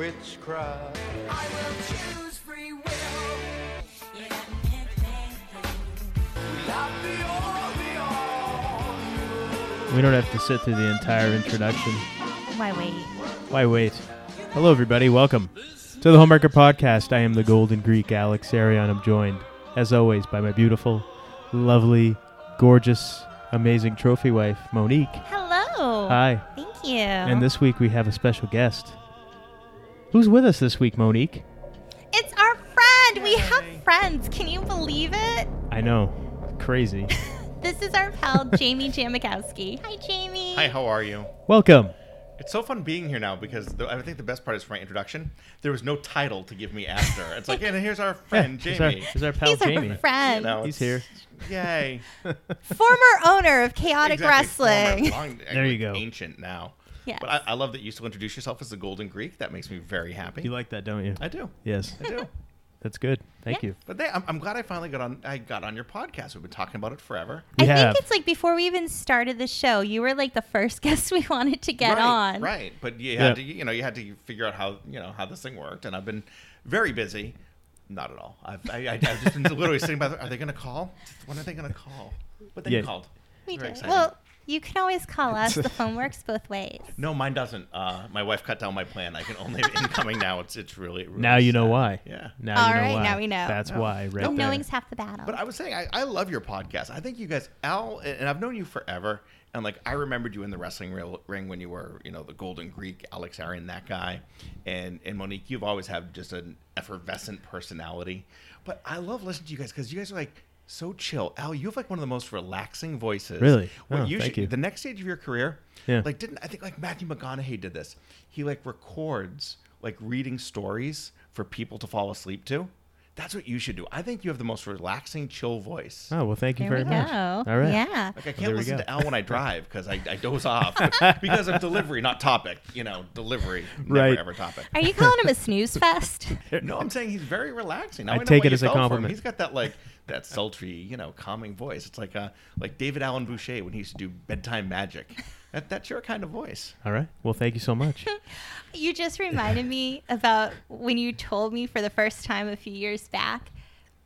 witchcraft. I will choose free will. Not the only all. We don't have to sit through the entire introduction. Why wait? Why wait? Hello, everybody. Welcome to the Homewrecker Podcast. I am the Golden Greek Alex Arion. I'm joined, as always, by my beautiful, lovely, gorgeous, amazing trophy wife, Monique. Hello. Hi. Thank you. And this week we have a special guest. Who's with us this week, Monique? it's our friend. We have friends. Can you believe it? I know. Crazy. This is our pal Jamie Jamitkowski. Hi, Jamie. Hi, how are you? Welcome. It's so fun being here now because the, I think the best part is for my introduction. There was no title to give me after. It's like, and here's our friend Yeah, here's our, Jamie. here's our pal He's Jamie. our friend. You know, He's it's- here. Yay! Former owner of Chaotic Exactly, Wrestling. former, long- There you like, go. Ancient now. Yes. But I, I love that you still introduce yourself as the Golden Greek. That makes me very happy. You like that, don't you? I do. Yes. I do. That's good. Thank Yeah. you. But they, I'm, I'm glad I finally got on. I got on your podcast. We've been talking about it forever. We I have. think it's like before we even started the show, you were like the first guest we wanted to get right, on. Right, but you Yeah. had to, you know, you had to figure out how, you know, how this thing worked, and I've been very busy. Not at all. I've, I, I, I've just been literally sitting by. The, are they going to call? When are they going to call? But they Yeah. called. We Very did. exciting. Well, you can always call us. the phone works both ways. No, mine doesn't. Uh, my wife cut down my plan. I can only have incoming now. It's it's really, really Now you know why. Yeah. Now All you know right, why. now we know. That's No. why, right But there. knowing's half the battle. But I was saying, I, I love your podcast. I think you guys, Al, and I've known you forever. And like, I remembered you in the wrestling real- ring when you were, you know, the Golden Greek, Alex Arion, that guy. And and Monique, you've always had just an effervescent personality. But I love listening to you guys because you guys are like so chill. Al, you have like one of the most relaxing voices. Really? What Oh, you thank should- you. The next stage of your career, Yeah. like didn't I think like Matthew McConaughey did this? He like records like reading stories for people to fall asleep to. That's what you should do. I think you have the most relaxing, chill voice. Oh well, thank you there we very go. much. All right. Yeah. Like I can't we listen go. to Al when I drive because I, I doze off because of delivery, not topic. You know, delivery, never Right. ever topic. Are you calling him a snooze fest? No, I'm saying he's very relaxing. Now I know take it as a fell for him. compliment. He's got that like that sultry, you know, calming voice. It's like uh like David Allen Boucher when he used to do bedtime magic. That, that's your kind of voice. All right. Well, thank you so much. You just reminded me about when you told me for the first time a few years back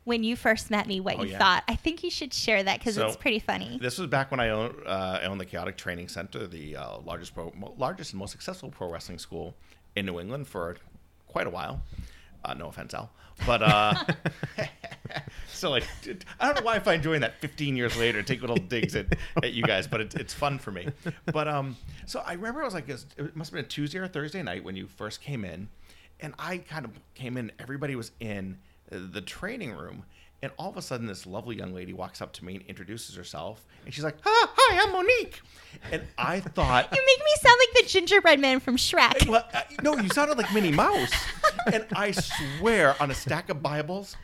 when you first met me what Oh, you yeah. thought. I think you should share that because So, it's pretty funny. This was back when I owned, uh, I owned the Chaotic Training Center, the uh, largest pro, largest and most successful pro wrestling school in New England for quite a while. Uh, no offense, Al, but uh, so like I don't know why I find joy in that 15 years later, take little digs at, at you guys, but it, it's fun for me. But um, so I remember I was like, it it must have been a Tuesday or Thursday night when you first came in, and I kind of came in. Everybody was in the training room. And all of a sudden, this lovely young lady walks up to me and introduces herself, and she's like, "Ah, hi, I'm Monique." And I thought, You make me sound like the gingerbread man from Shrek. well, uh, no, you sounded like Minnie Mouse. And I swear, on a stack of Bibles,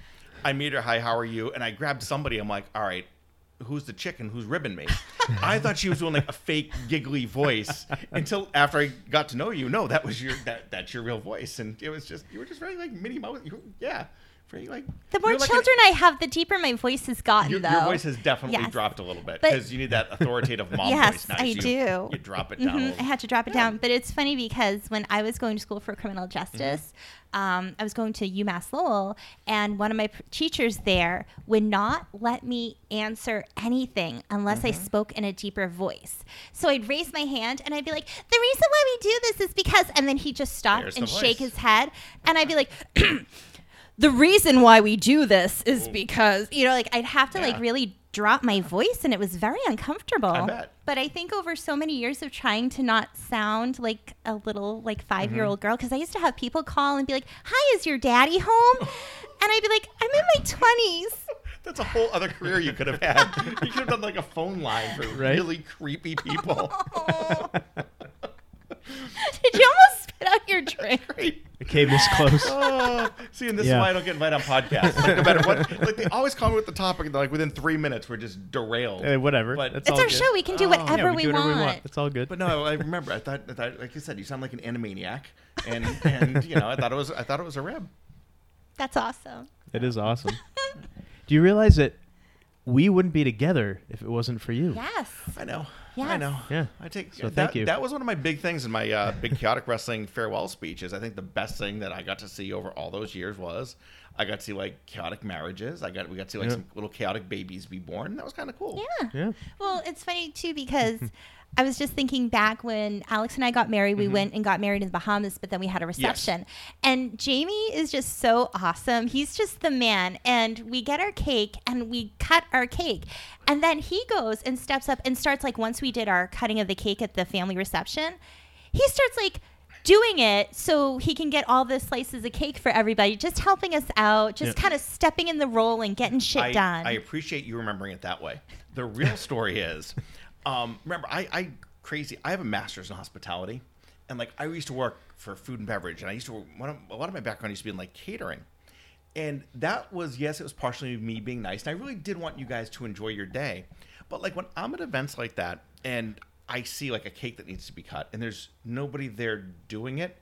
I meet her. Hi, how are you? And I grabbed somebody. I'm like, all right, who's the chicken who's ribbing me? I thought she was doing like a fake giggly voice until after I got to know you. No, that was your that that's your real voice, and it was just you were just very like Minnie Mouse. Yeah, very like The more like an- children I have, the deeper my voice has gotten, your, though. your voice has definitely Yes. dropped a little bit because you need that authoritative mom Yes, voice. Now, I you- do. You drop it down. a Mhm. I had to drop it Yeah. down. But it's funny because when I was going to school for criminal justice, um, I was going to UMass Lowell, and one of my pr- teachers there would not let me answer anything unless I spoke in a deeper voice. So I'd raise my hand and I'd be like, "The reason why we do this is because," and then he'd just stop and shake voice. his head, and I'd be like. The reason why we do this is because you know, like I'd have to like really drop my voice, and it was very uncomfortable. I bet. But I think over so many years of trying to not sound like a little like five year old Mm-hmm. girl, because I used to have people call and be like, "Hi, is your daddy home?" and I'd be like, "I'm in my twenties. That's a whole other career you could have had. You could have done like a phone line for Right? really creepy people. Did you almost spit out your drink? It came this close. oh, see, and this Yeah. is why I don't get invited on podcasts. Like, no matter what, like they always call me with the topic, and like within three minutes, we're just derailed. Eh, whatever. But- That's It's all our good. show. We can do Oh. whatever, Yeah, we, we, do whatever want. we want. It's all good. But no, I remember. I thought, I thought, like you said, you sound like an animaniac, and and you know, I thought it was, I thought it was a rib. That's awesome. It is awesome. Do you realize that we wouldn't be together if it wasn't for you? Yes. I know. Yes. I know. Yeah. I take So that. thank you. That was one of my big things in my uh, big chaotic wrestling farewell speeches. I think the best thing that I got to see over all those years was I got to see like chaotic marriages. I got we got to see like Yeah. some little chaotic babies be born. That was kind of cool. Yeah. Yeah. Well, it's funny too because I was just thinking back when Alex and I got married, we mm-hmm. went and got married in the Bahamas, but then we had a reception. And Jamie is just so awesome. He's just the man. And we get our cake and we cut our cake. And then he goes and steps up and starts like once we did our cutting of the cake at the family reception, he starts like doing it so he can get all the slices of cake for everybody, just helping us out, just Yeah. kind of stepping in the role and getting shit I, done. I appreciate you remembering it that way. The real story is, um, remember, I, I crazy. I have a master's in hospitality, and like I used to work for food and beverage, and I used to one of, a lot of my background used to be in like catering, and that was yes, it was partially me being nice, and I really did want you guys to enjoy your day, but like when I'm at events like that, and I see like a cake that needs to be cut, and there's nobody there doing it.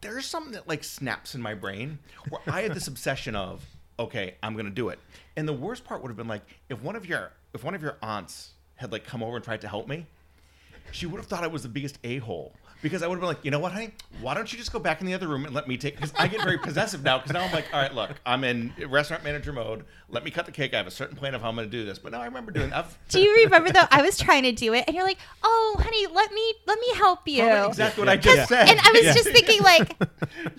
There's something that like snaps in my brain where I had this obsession of, okay, I'm gonna do it. And the worst part would have been like if one of your if one of your aunts had like come over and tried to help me, she would have thought I was the biggest a hole because I would have been like, you know what, honey, why don't you just go back in the other room and let me take? Because I get very possessive now. Because now I'm like, all right, look, I'm in restaurant manager mode. Let me cut the cake. I have a certain plan of how I'm going to do this. But now I remember doing that. Do you remember though? I was trying to do it, and you're like, "Oh, honey, let me let me help you." exactly what I just said. And I was Yeah. just thinking, like,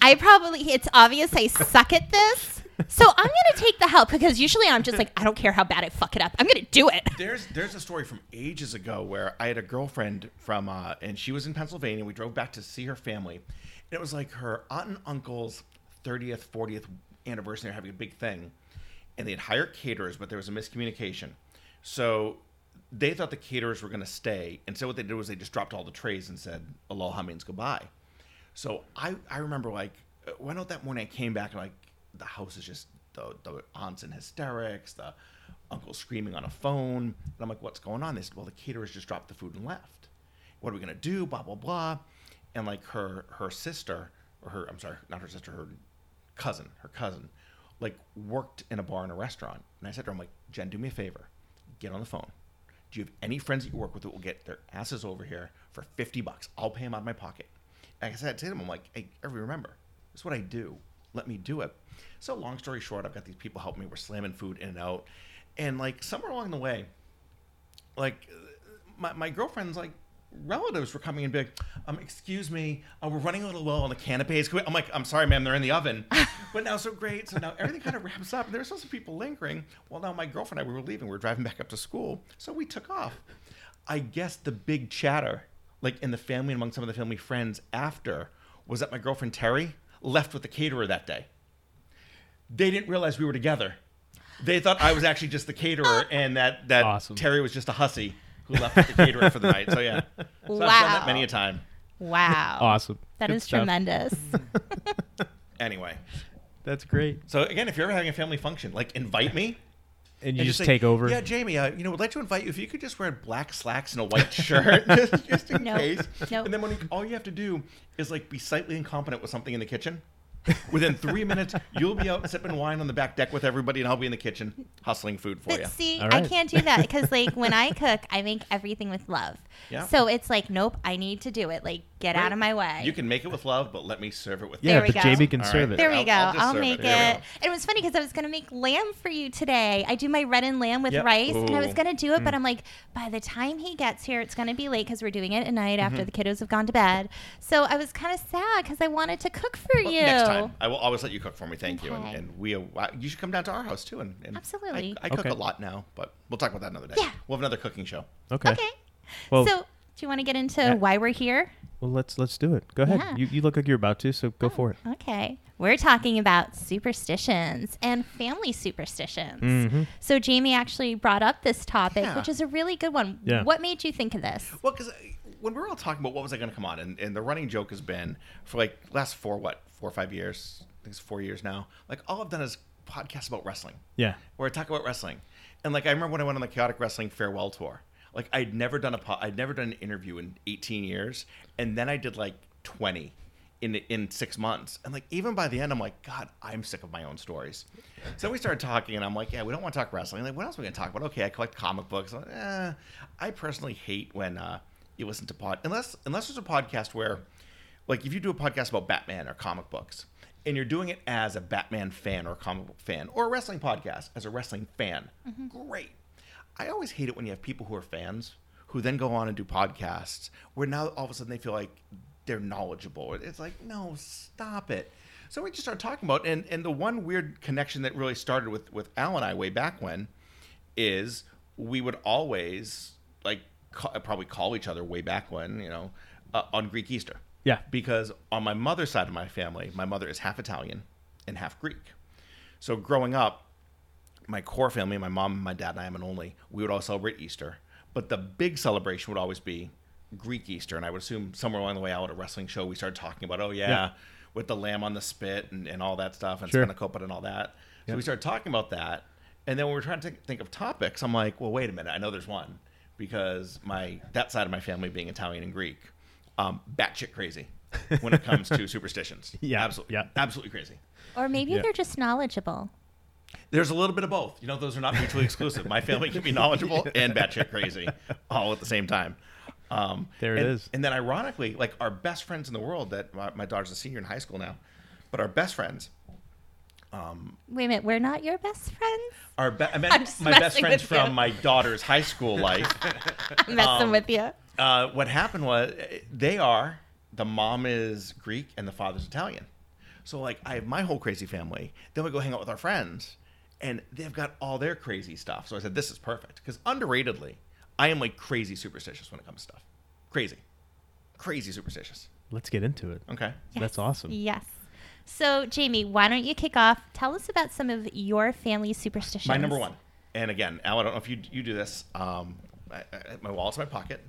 I probably it's obvious I suck at this, so I'm gonna take the help because usually I'm just like, I don't care how bad I fuck it up, I'm gonna do it. There's there's a story from ages ago where I had a girlfriend from uh, and she was in Pennsylvania. We drove back to see her family, and it was like her aunt and uncle's thirtieth, fortieth anniversary. They're having a big thing, and they had hired caterers, but there was a miscommunication. So they thought the caterers were to stay, and so what they did was they just dropped all the trays and said "Aloha" means goodbye. So I I remember like uh, went out that morning. I came back and like the house is just the the aunts in hysterics, the uncle screaming on a phone, and I'm like, what's going on? They said, well, the caterers just dropped the food and left. What are we gonna do? Blah blah blah. And like her her sister or her I'm sorry, not her sister, her cousin, her cousin, like worked in a bar and a restaurant. And I said to her, I'm like, Jen, do me a favor, get on the phone. Do you have any friends that you work with that will get their asses over here for 50 bucks? I'll pay them out of my pocket. And I said to them, I'm like, hey, everybody remember, this is what I do. Let me do it. So long story short, I've got these people helping me. We're slamming food in and out. And like somewhere along the way, like my, my girlfriend's like relatives were coming and big. um, excuse me, uh, we're running a little low on the canapes. Can we-" I'm like, I'm sorry, ma'am, they're in the oven. but now so great. So now everything kind of wraps up. There were still some people lingering. Well, now my girlfriend and I, we were leaving. We were driving back up to school. So we took off. I guess the big chatter, like in the family and among some of the family friends after, was that my girlfriend Terry left with the caterer that day. They didn't realize we were together. They thought I was actually just the caterer and that, that Awesome. Terry was just a hussy who left with the caterer for the night. So yeah. So I've done that Wow. many a time. Wow, Awesome. That Good is stuff. tremendous. Anyway. That's great. So again, if you're ever having a family function, like invite me. And you and just say, take over. Yeah, Jamie, uh, you know, would like to invite you if you could just wear black slacks and a white shirt, just, just in Nope. case. Nope. And then when you, all you have to do is like be slightly incompetent with something in the kitchen. Within three minutes, you'll be out sipping wine on the back deck with everybody, and I'll be in the kitchen hustling food for But you. see, All I can't do that because like when I cook, I make everything with love. Yeah. So it's like, nope, I need to do it. Like, get out of my way. You can make it with love, but let me serve it with yeah, There we but go. Jamie can All serve right. it. There we I'll- go. I'll I'll, make it. it. There we go. And it was funny because I was gonna make lamb for you today. I do my red and lamb with Yep. rice, and I was gonna do it, Mm. but I'm like, by the time he gets here, it's gonna be late because we're doing it at night after Mm-hmm. the kiddos have gone to bed. So I was kind of sad because I wanted to cook for Well, you. Next time, I will always let you cook for me. Thank you. And, Okay. and we, uh, you should come down to our house too. And, and Absolutely. I, I cook Okay. a lot now, but we'll talk about that another day. Yeah. We'll have another cooking show. Okay. Okay. Well, so do you want to get into Yeah. why we're here? well, let's let's do it. Go ahead. Yeah. You, you look like you're about to, so go for it. Okay. We're talking about superstitions and family superstitions. Mhm. So Jamie actually brought up this topic, Yeah. which is a really good one. Yeah. What made you think of this? Well, because when we were all talking about what was I going to come on, and, and the running joke has been for like last four what four or five years, I think it's four years now. Like all I've done is podcasts about wrestling, Yeah. where I talk about wrestling. And like I remember when I went on the Chaotic Wrestling farewell tour, like I'd never done a po- I'd never done an interview in 18 years, and then I did like 20 in in six months. And like even by the end, I'm like, God, I'm sick of my own stories. So we started talking, and I'm like, Yeah, we don't want to talk wrestling. Like, what else are we gonna talk about? Okay, I collect comic books. Like, eh, I personally hate when uh, you listen to pod unless unless there's a podcast where, like, if you do a podcast about Batman or comic books. And you're doing it as a Batman fan or a comic book fan or a wrestling podcast as a wrestling fan. Mm-hmm. Great. I always hate it when you have people who are fans who then go on and do podcasts where now all of a sudden they feel like they're knowledgeable. It's like, no, stop it. So we just started talking about and and the one weird connection that really started with with Al and I way back when is we would always like ca- probably call each other way back when you know uh, on Greek Easter. Yeah. Because on my mother's side of my family, my mother is half Italian and half Greek. So growing up, my core family, my mom, my dad, and I am an only, we would all celebrate Easter. But the big celebration would always be Greek Easter. And I would assume somewhere along the way out at a wrestling show, we started talking about, oh, yeah, Yeah. with the lamb on the spit and, and all that stuff and Sure. spanakopita and all that. So we started talking about that. And then when we were trying to think of topics, I'm like, well, wait a minute. I know there's one because my that side of my family being Italian and Greek, um, batshit crazy when it comes to superstitions. Yeah, Absolutely. yeah. Absolutely crazy. Or maybe Yeah. they're just knowledgeable. There's a little bit of both. You know, those are not mutually exclusive. My family can be knowledgeable and batshit crazy all at the same time. Um, There it and, is. And then, ironically, like our best friends in the world, that my, my daughter's a senior in high school now, but our best friends, Wait a minute, we're not your best friends? our be- I I'm meant my best friends with you. from my daughter's high school life. I'm messing Um, with you. uh, what happened was they are the mom is Greek and the father's Italian. So like I have my whole crazy family. Then we go hang out with our friends, and they've got all their crazy stuff. So I said this is perfect because underratedly, I am like crazy superstitious when it comes to stuff. Crazy, crazy superstitious. Let's get into it. Okay. That's awesome. Yes. So, Jamie, why don't you kick off? Tell us about some of your family superstitions. My number one, and again, Al, I don't know if you you do this. Um, I, I, my wallet's in my pocket,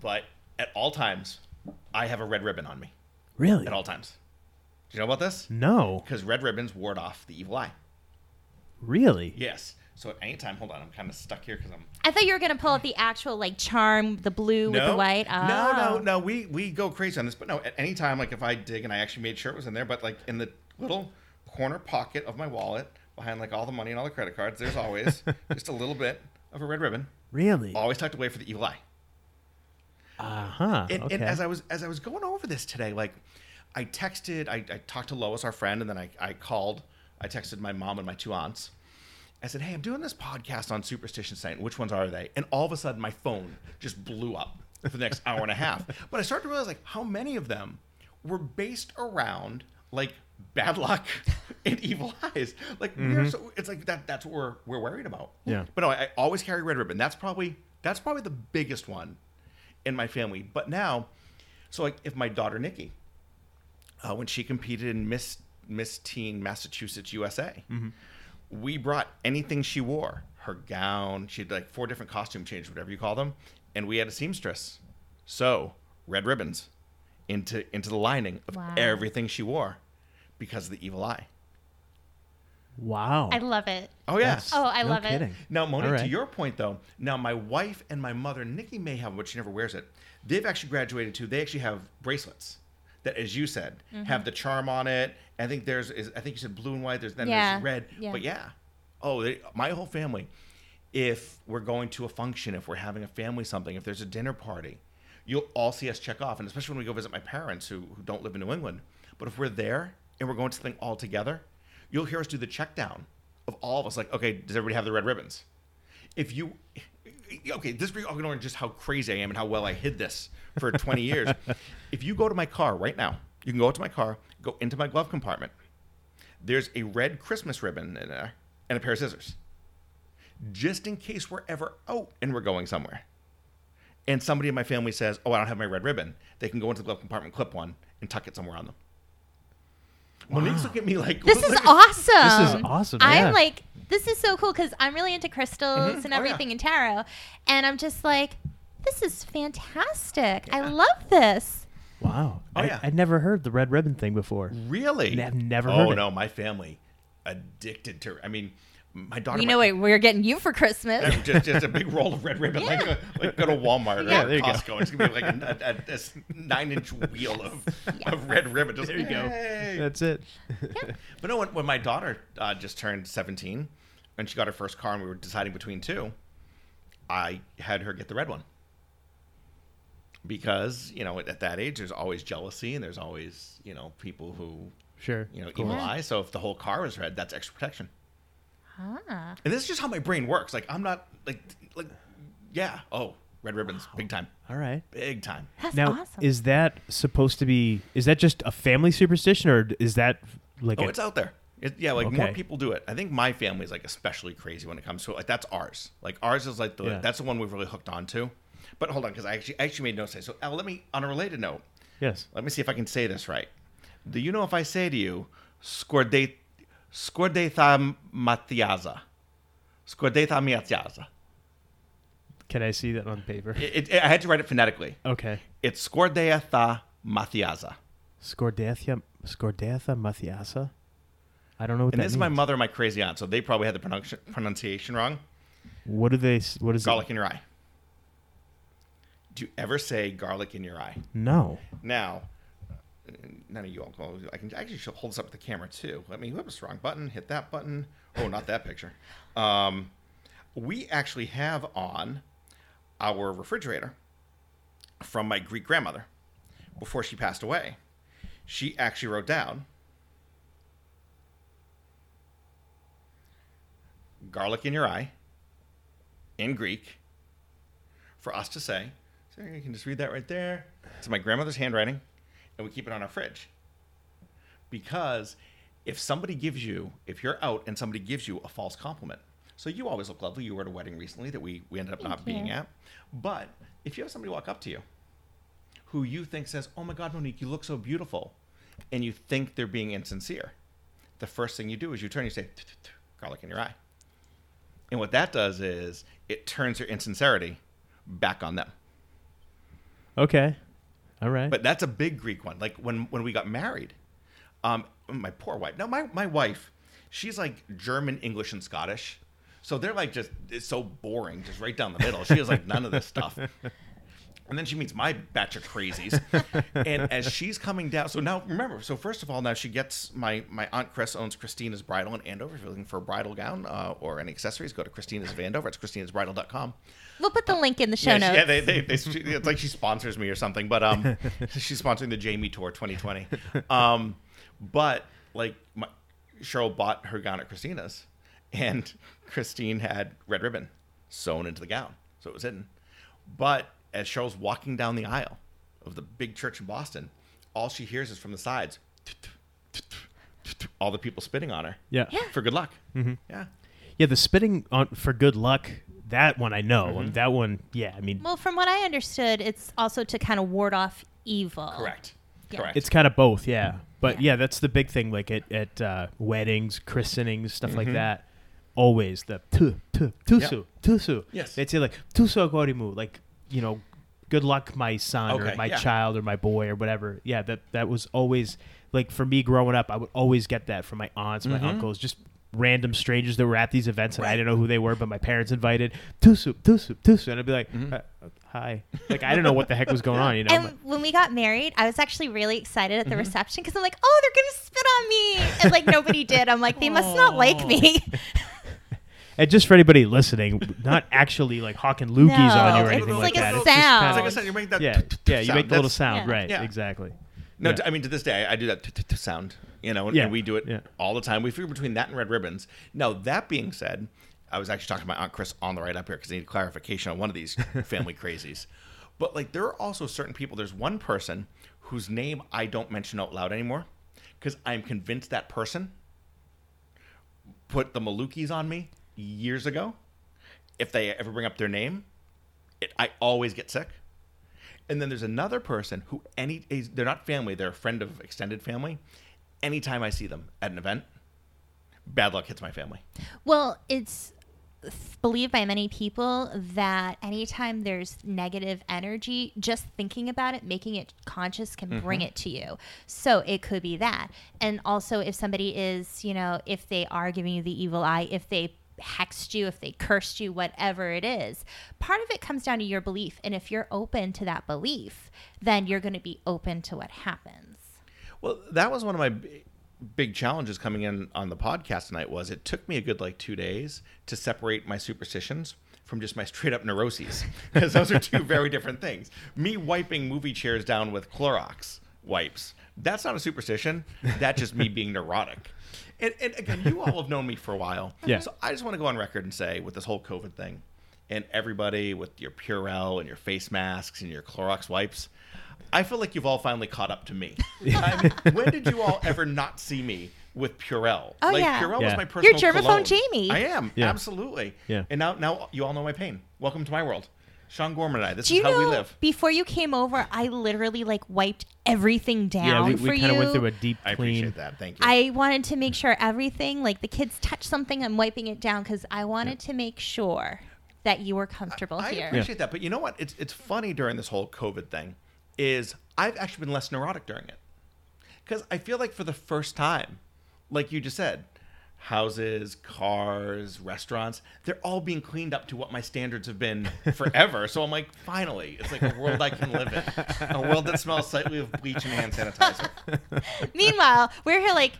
but at all times, I have a red ribbon on me. Really? At all times. Do you know about this? No. because red ribbons ward off the evil eye. Really? Yes. So at any time, hold on, I'm kind of stuck here because I'm. I thought you were gonna pull out the actual like charm, the blue with the white. Oh. No, no, no. We we go crazy on this, but no. At any time, like if I dig and I actually made sure it was in there, but like in the little corner pocket of my wallet, behind like all the money and all the credit cards, there's always just a little bit of a red ribbon, Really? always tucked away for the evil eye. Uh huh. And, okay. and as I was as I was going over this today, like I texted, I, I talked to Lois, our friend, and then I, I called, I texted my mom and my two aunts. I said, "Hey, I'm doing this podcast on superstition science. Which ones are they?" And all of a sudden, my phone just blew up for the next hour and a half. But I started to realize like how many of them were based around like bad luck and evil eyes. Like we're so it's like that. That's what we're we're worried about. Yeah. But no, I, I always carry red ribbon. That's probably that's probably the biggest one in my family. But now, so like if my daughter Nikki, uh, when she competed in Miss Miss Teen Massachusetts USA, we brought anything she wore, her gown. She had like four different costume changes, whatever you call them, and we had a seamstress. So red ribbons into into the lining of Wow. everything she wore because of the evil eye. wow. I love it. Oh yeah. That's- Oh, I no love it. Now, Moni, All to your point though, now my wife and my mother, Nikki may have, but she never wears it. They've actually graduated too. They actually have bracelets that, as you said, Mm-hmm. have the charm on it. I think there's, is, I think you said blue and white. There's then Yeah, there's red. yeah. But yeah, oh, they, my whole family. If we're going to a function, if we're having a family something, if there's a dinner party, you'll all see us check off. And especially when we go visit my parents who, who don't live in New England. But if we're there and we're going to something all together, you'll hear us do the check down of all of us. Like, okay, does everybody have the red ribbons? if you okay this brings on just how crazy i am and how well i hid this for 20 years if you go to my car right now you can go to my car go into my glove compartment there's a red christmas ribbon in there and a pair of scissors just in case we're ever out and we're going somewhere and somebody in my family says oh i don't have my red ribbon they can go into the glove compartment clip one and tuck it somewhere on them Monique's looking at me like This is awesome. This is awesome. I'm like, this is so cool because I'm really into crystals Mhm. and Oh, yeah. everything in tarot, and I'm just like, this is fantastic. I love this. Wow. Oh, I, yeah. I'd never heard the red ribbon thing before. Really? I've never oh, heard it. no, my family addicted to. I mean, my daughter. You might- know what we're getting you for Christmas? Just, just a big roll of red ribbon, like, a, like go to Walmart Yeah, or there you go. Costco. It's gonna be like a, a, a, this nine-inch wheel of, of red ribbon. Just There you go. That's it. But no, when, when my daughter uh, just turned 17 and she got her first car and we were deciding between two, I had her get the red one. Because, you know, at that age, there's always jealousy and there's always, you know, people who, Sure. you know, Cool. evil eye. So if the whole car is red, that's extra protection. Ah. And this is just how my brain works. Like, I'm not, like, like, yeah, oh, red ribbons, big time. All right. Big time. That's now, awesome. is that supposed to be? Is that just a family superstition, or is that like? Oh, a- it's out there. It, yeah, like more people do it. I think my family is like especially crazy when it comes to it. Like that's ours. Like ours is like the Yeah. that's the one we've really hooked on to. But hold on, because I actually I actually made notes. Say so. Al, let me on a related note. yes. Let me see if I can say this right. Do you know if I say to you, "Scordate, scordetha matiaza, scordetha matiaza"? Can I see that on paper? It, it, I had to write it phonetically. Okay. It's scordetha matiaza. Scordathia, Scordatha Mathiasa. I don't know what And that this is my means. mother and my crazy aunt, so they probably had the pronunci- pronunciation wrong. What do they? s- What is Garlic it? in your eye. Do you ever say garlic in your eye? No. Now, none of you all. go. I can actually hold this up to the camera too. Let me whoops, wrong button. Hit that button. Oh, not that picture. Um, we actually have on our refrigerator from my Greek grandmother before she passed away. She actually wrote down garlic in your eye in Greek for us to say. So you can just read that right there. It's my grandmother's handwriting, and we keep it on our fridge. Because if somebody gives you, if you're out and somebody gives you a false compliment, so you always look lovely. You were at a wedding recently that we, we ended up not being at. But if you have somebody walk up to you who you think says, Oh my God, Monique, you look so beautiful, and you think they're being insincere, the first thing you do is you turn and you say, "Tut, tut, tut, garlic in your eye. And what that does is it turns your insincerity back on them. Okay. All right. But that's a big Greek one. Like when when we got married, um, my poor wife. No, my my wife, she's like German, English, and Scottish. So they're like just it's so boring, just right down the middle. She has like none of this stuff. And then she meets my batch of crazies. and as she's coming down, so now remember, so first of all, now she gets my my aunt Chris owns Christina's Bridal in Andover. If you're looking for a bridal gown uh, or any accessories, go to Christina's of Andover. It's christinasbridal.com. we'll put the link in the show yeah, she- notes. yeah, they, they, they, she- it's like she sponsors me or something, but um, she's sponsoring the Jamie Tour 2020. Um, but like my, Cheryl bought her gown at Christina's, and Christine had red ribbon sewn into the gown, so it was hidden. But as Cheryl's walking down the aisle of the big church in Boston, all she hears is from the sides, all the people spitting on her yeah. for good luck. Mm-hmm. Yeah. Yeah. The spitting on for good luck. That one I know. Mm-hmm. and That one. Yeah. I mean, well, from what I understood, it's also to kind of ward off evil. Correct. Yeah. Correct. it's kind of both. Yeah. But Yeah. yeah, that's the big thing. Like at at uh, weddings, christenings, stuff Mm-hmm. like that. Always the tu tu tusu tusu. Yes. They'd say like tusu agorimu, like you know, good luck, my son or my yeah. child or my boy or whatever. Yeah. That that was always like for me growing up. I would always get that from my aunts, my uncles, just random strangers that were at these events and I Mm-hmm. Didn't know who they were, but my parents invited tusu tusu tusu, and I'd be like, Mm-hmm. uh, hi. Like I didn't know what the heck was going on. You know. And when we got married, I was actually really excited at the Mm-hmm. reception because I'm like, oh, they're gonna spit on me, and like nobody did. I'm like, they must not like me. And just for anybody listening, not actually like hawking loogies on you or it's anything like like, a that. It's just sound. kinda It's like I like- said, you make that yeah, yeah, you sound. make the little That's- sound, Yeah. right? Yeah. Exactly. No, Yeah. t- I mean to this day, I do that t- t- t- sound, you know, and, Yeah, and we do it yeah. all the time. We figure between that and red ribbons. Now, that being said, I was actually talking to my aunt Chris on the right up here because I need clarification on one of these family crazies. But like, there are also certain people. There's one person whose name I don't mention out loud anymore because I'm convinced that person put the Malukis on me years ago. If they ever bring up their name, it, I always get sick. And then there's another person who any they're not family, they're a friend of extended family. Anytime I see them at an event, bad luck hits my family. Well, it's believed by many people that anytime there's negative energy, just thinking about it, making it conscious can bring Mm-hmm. it to you. So it could be that. And also, if somebody is, you know, if they are giving you the evil eye, if they hexed you, if they cursed you, whatever it is. Part of it comes down to your belief. And if you're open to that belief, then you're going to be open to what happens. Well, that was one of my b- big challenges coming in on the podcast tonight. Was it took me a good like two days to separate my superstitions from just my straight up neuroses because those are two very different things. Me wiping movie chairs down with Clorox wipes that's not a superstition. That's just me being neurotic. And, and again, you all have known me for a while. Yeah. So I just want to go on record and say with this whole COVID thing, and everybody with your Purell and your face masks and your Clorox wipes. I feel like you've all finally caught up to me. I mean, when did you all ever not see me with Purell? Oh, like yeah. Purell Yeah. was my personal You're germaphone cologne. Jamie. I am Yeah. absolutely. Yeah. And now, now you all know my pain. Welcome to my world. Sean Gorman and I. This Do is you how know, we live. before you came over, I literally like wiped everything down yeah, we, for we you. kind of went through a deep I clean. appreciate that. Thank you. I wanted to make sure everything, like the kids touch something, I'm wiping it down because I wanted to make sure that you were comfortable here. I here. appreciate that, but you know what? It's it's funny during this whole COVID thing, is I've actually been less neurotic during it, because I feel like for the first time, like you just said, houses, cars, restaurants, they're all being cleaned up to what my standards have been forever. so I'm like, finally, it's like a world I can live in, a world that smells slightly of bleach and hand sanitizer. Meanwhile, we're here like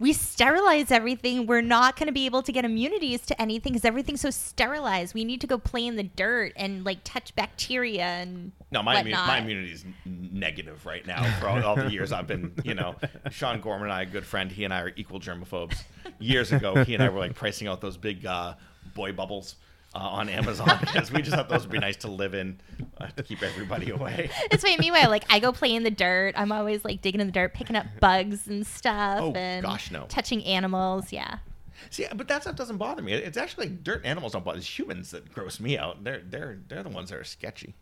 we sterilize everything. We're not going to be able to get immunities to anything because everything's so sterilized. We need to go play in the dirt and like touch bacteria and No, my, immu- my immunity is negative right now for all, all the years I've been, you know, Sean Gorman and I, a good friend, he and I are equal germaphobes. Years ago, he and I were like pricing out those big uh, boy bubbles uh, on Amazon because we just thought those would be nice to live in uh, to keep everybody away. It's funny. Meanwhile, like I go play in the dirt. I'm always like digging in the dirt, picking up bugs and stuff. Oh, and gosh, no. Touching animals. Yeah. See, but that stuff doesn't bother me. It's actually dirt and animals don't bother. It's humans that gross me out. They're they're they're the ones that are sketchy.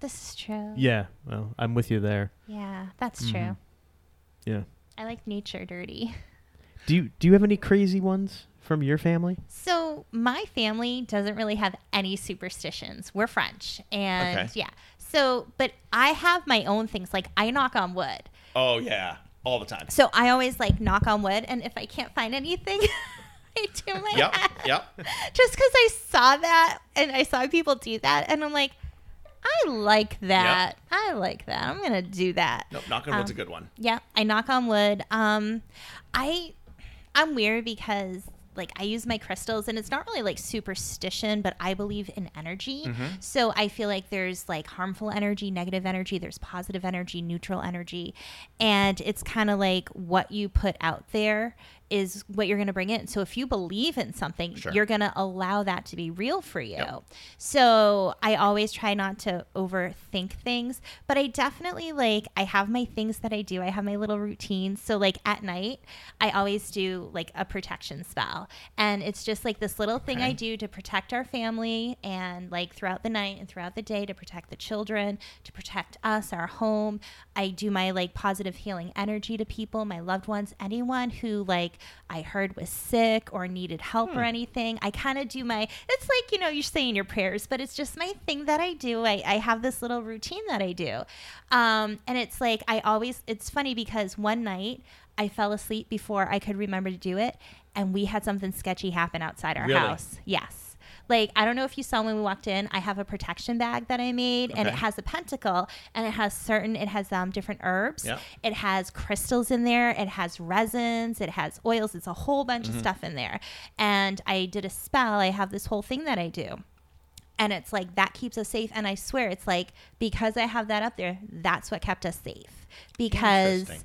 This is true. Yeah, well, I'm with you there. Yeah, that's Mm-hmm. true. Yeah. I like nature dirty. Do you do you have any crazy ones from your family? So my family doesn't really have any superstitions. We're French, and Okay. yeah. So, but I have my own things. Like I knock on wood. Oh yeah, all the time. So I always like knock on wood, and if I can't find anything, I do my Yep, head. yep. Just because I saw that and I saw people do that, and I'm like, I like that. I like that. I'm gonna do that. Nope, knock on wood's a Um, good one. Yeah, I knock on wood. Um, I I'm weird because like I use my crystals and it's not really like superstition, but I believe in energy. Mm-hmm. So I feel like there's like harmful energy, negative energy, there's positive energy, neutral energy, and it's kind of like what you put out there is what you're going to bring in. So if you believe in something, Sure. you're going to allow that to be real for you. Yep. So I always try not to overthink things, but I definitely like I have my things that I do. I have my little routines. So like at night, I always do like a protection spell. And it's just like this little thing I do to protect our family and like throughout the night and throughout the day to protect the children, to protect us, our home. I do my like positive healing energy to people, my loved ones, anyone who like I heard was sick or needed help or anything. I kind of do my, it's like, you know, you're saying your prayers, but it's just my thing that I do. I, I have this little routine that I do. Um, and it's like, I always, it's funny because one night I fell asleep before I could remember to do it. And we had something sketchy happen outside our Really? house. Yes. Like, I don't know if you saw when we walked in, I have a protection bag that I made and it has a pentacle and it has certain, it has um, different herbs. Yeah. It has crystals in there. It has resins. It has oils. It's a whole bunch Mm-hmm. of stuff in there. And I did a spell. I have this whole thing that I do. And it's like that keeps us safe. And I swear it's like because I have that up there, that's what kept us safe. Because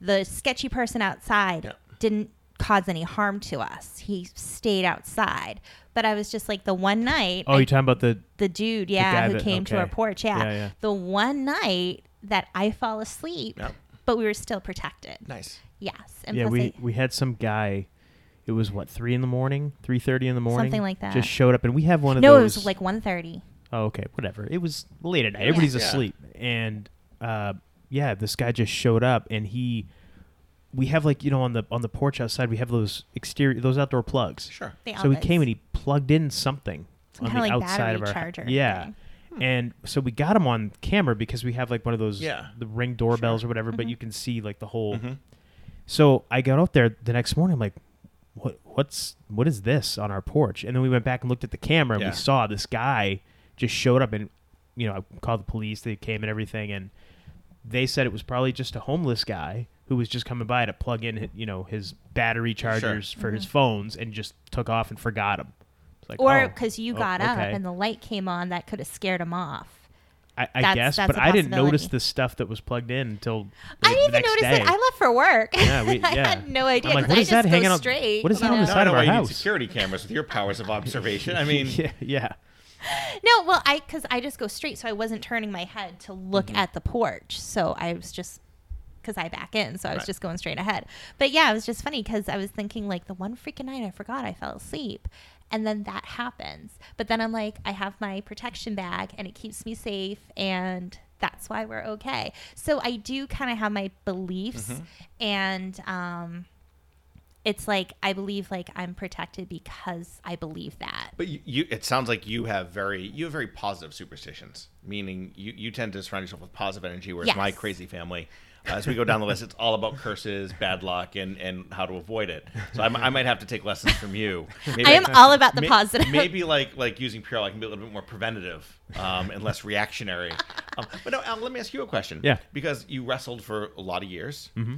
the sketchy person outside didn't cause any harm to us. He stayed outside. But I was just like the one night Oh, I you're talking about the the dude, guy yeah, who that- came to our porch, yeah. Yeah, yeah. The one night that I fall asleep, Yep. but we were still protected. Nice. Yes, and yeah we I- we had some guy. It was what three in the morning, three thirty in the morning, Something like that. Just showed up, and we have one of those. no, it was like 1.30. Oh, okay, whatever. It was late at night. Everybody's Yeah. asleep, and uh, yeah, this guy just showed up, and he. We have like you know on the on the porch outside we have those exterior those outdoor plugs. Sure. The So he outlets. came and he plugged in something Some on kinda the like outside of battery our charger yeah. thing. And so we got him on camera because we have like one of those Yeah. the ring doorbells Sure. or whatever, but Mhm. you can see like the whole. Mhm. So I got out there the next morning. I'm like, what what's what is this on our porch? And then we went back and looked at the camera and Yeah. we saw this guy just showed up and you know, I called the police, they came and everything and they said it was probably just a homeless guy who was just coming by to plug in, you know, his battery chargers for his phones and just took off and forgot them. Like, Or oh, because you oh, got up and the light came on, that could have scared him off. I, I That's- guess, that's but I didn't notice the stuff that was plugged in until the, I didn't the even next notice day. it. I left for work. Yeah, we- I yeah. had no idea. I'm like, 'cause what I that hanging go on- straight. what is that you on the know? side of know our you house. need security cameras with your powers of observation. I mean, yeah, yeah. No, well, I because I just go straight, so I wasn't turning my head to look Mm-hmm. at the porch. So I was just because I back in, so I was Right. just going straight ahead. But yeah, it was just funny because I was thinking like the one freaking night I forgot I fell asleep, and then that happens. But then I'm like, I have my protection bag, and it keeps me safe, and that's why we're okay. So I do kind of have my beliefs, Mm-hmm. and um, it's like I believe like I'm protected because I believe that. But you, you, it sounds like you have very, you have very positive superstitions. Meaning, you, you tend to surround yourself with positive energy. Whereas Yes. my crazy family, as we go down the list, it's all about curses, bad luck, and and how to avoid it. So I might have to take lessons from you. Maybe I am all about the may- positive. Maybe like like using Purell, I can be a little bit more preventative um, and less reactionary. Um, but no, Al, let me ask you a question. Yeah. Because you wrestled for a lot of years. Hmm.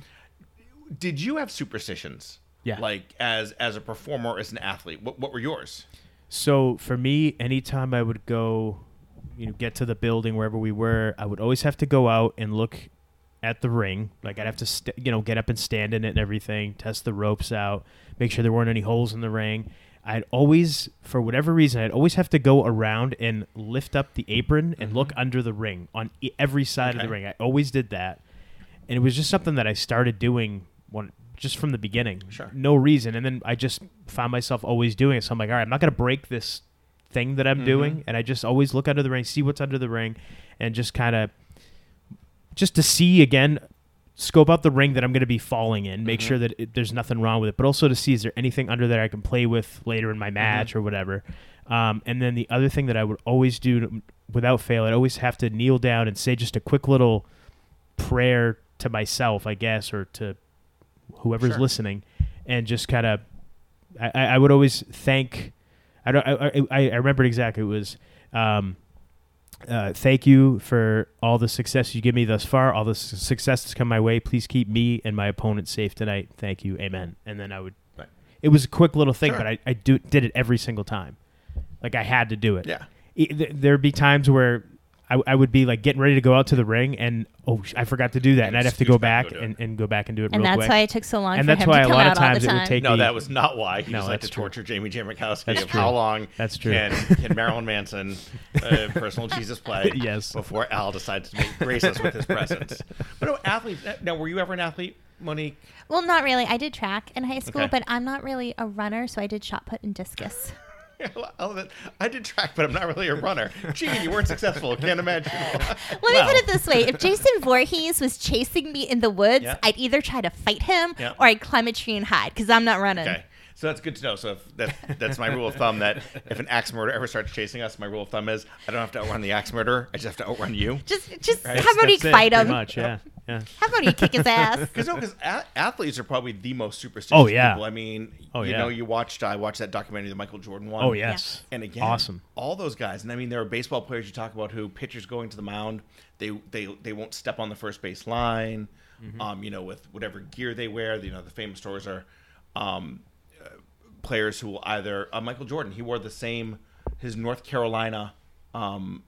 Did you have superstitions? Yeah. Like as as a performer, as an athlete, what what were yours? So for me, anytime I would go, you know, get to the building wherever we were, I would always have to go out and look at the ring. Like I'd have to, st- you know, get up and stand in it and everything, test the ropes out, make sure there weren't any holes in the ring. I'd always, for whatever reason, I'd always have to go around and lift up the apron and look under the ring on e- every side of the ring. I always did that, and it was just something that I started doing one just from the beginning. Sure. No reason, and then I just found myself always doing it. So I'm like, all right, I'm not gonna break this thing that I'm Mm-hmm. doing, and I just always look under the ring, see what's under the ring, and just kind of just to see again scope out the ring that I'm going to be falling in, make Mhm. sure that it, there's nothing wrong with it, but also to see is there anything under there I can play with later in my Mm-hmm. match or whatever. Um, and then the other thing that I would always do to, without fail, I'd always have to kneel down and say just a quick little prayer to myself, I guess, or to whoever's Sure. listening, and just kind of, I, I I would always thank. I don't. I, I, I remember exactly. It was. Um, uh, thank you for all the success you give me thus far. All the su- success that's come my way. Please keep me and my opponent safe tonight. Thank you. Amen. And then I would. Right. It was a quick little thing, Sure. but I, I do did it every single time. Like I had to do it. Yeah. E- th- There'd be times where I, I would be like getting ready to go out to the ring, and oh, sh- I forgot to do that, and I'd have to go back back and go and, and go back and do it and real that's quick. why it took so long and for that's him why to a come lot out of times all the it time. would take No, me. that was not why. He No, just like to that's true. torture Jamie J. Jamitkowski That's of true. how long That's true. can, can Marilyn Manson, uh, personal Jesus, play Yes. before Al decides to make, grace us with his presence. But no, athlete. Now, were you ever an athlete, Monique? Well, not really. I did track in high school, Okay. but I'm not really a runner, so I did shot put and discus. I love it. I did track, but I'm not really a runner. Gee, you weren't successful. Can't imagine. Let Well. me put it this way: If Jason Voorhees was chasing me in the woods, Yeah. I'd either try to fight him Yeah. or I'd climb a tree and hide because I'm not running. Okay. So that's good to know. So if that, that's my rule of thumb that if an axe murderer ever starts chasing us, my rule of thumb is I don't have to outrun the axe murderer. I just have to outrun you. Just, just Right? how about you That's fight pretty him? Much, yeah, yeah. How about you kick his ass? Because no, because a- athletes are probably the most superstitious Oh, yeah. people. I mean, Oh, you yeah. know, you watched I watched that documentary, the Michael Jordan one. Oh yes. And again, Awesome. All those guys, and I mean, there are baseball players you talk about who pitchers going to the mound, they they they won't step on the first base line, Mm-hmm. um, you know, with whatever gear they wear. You know, the famous stories are, um, uh, players who will either uh, Michael Jordan, he wore the same his North Carolina, um,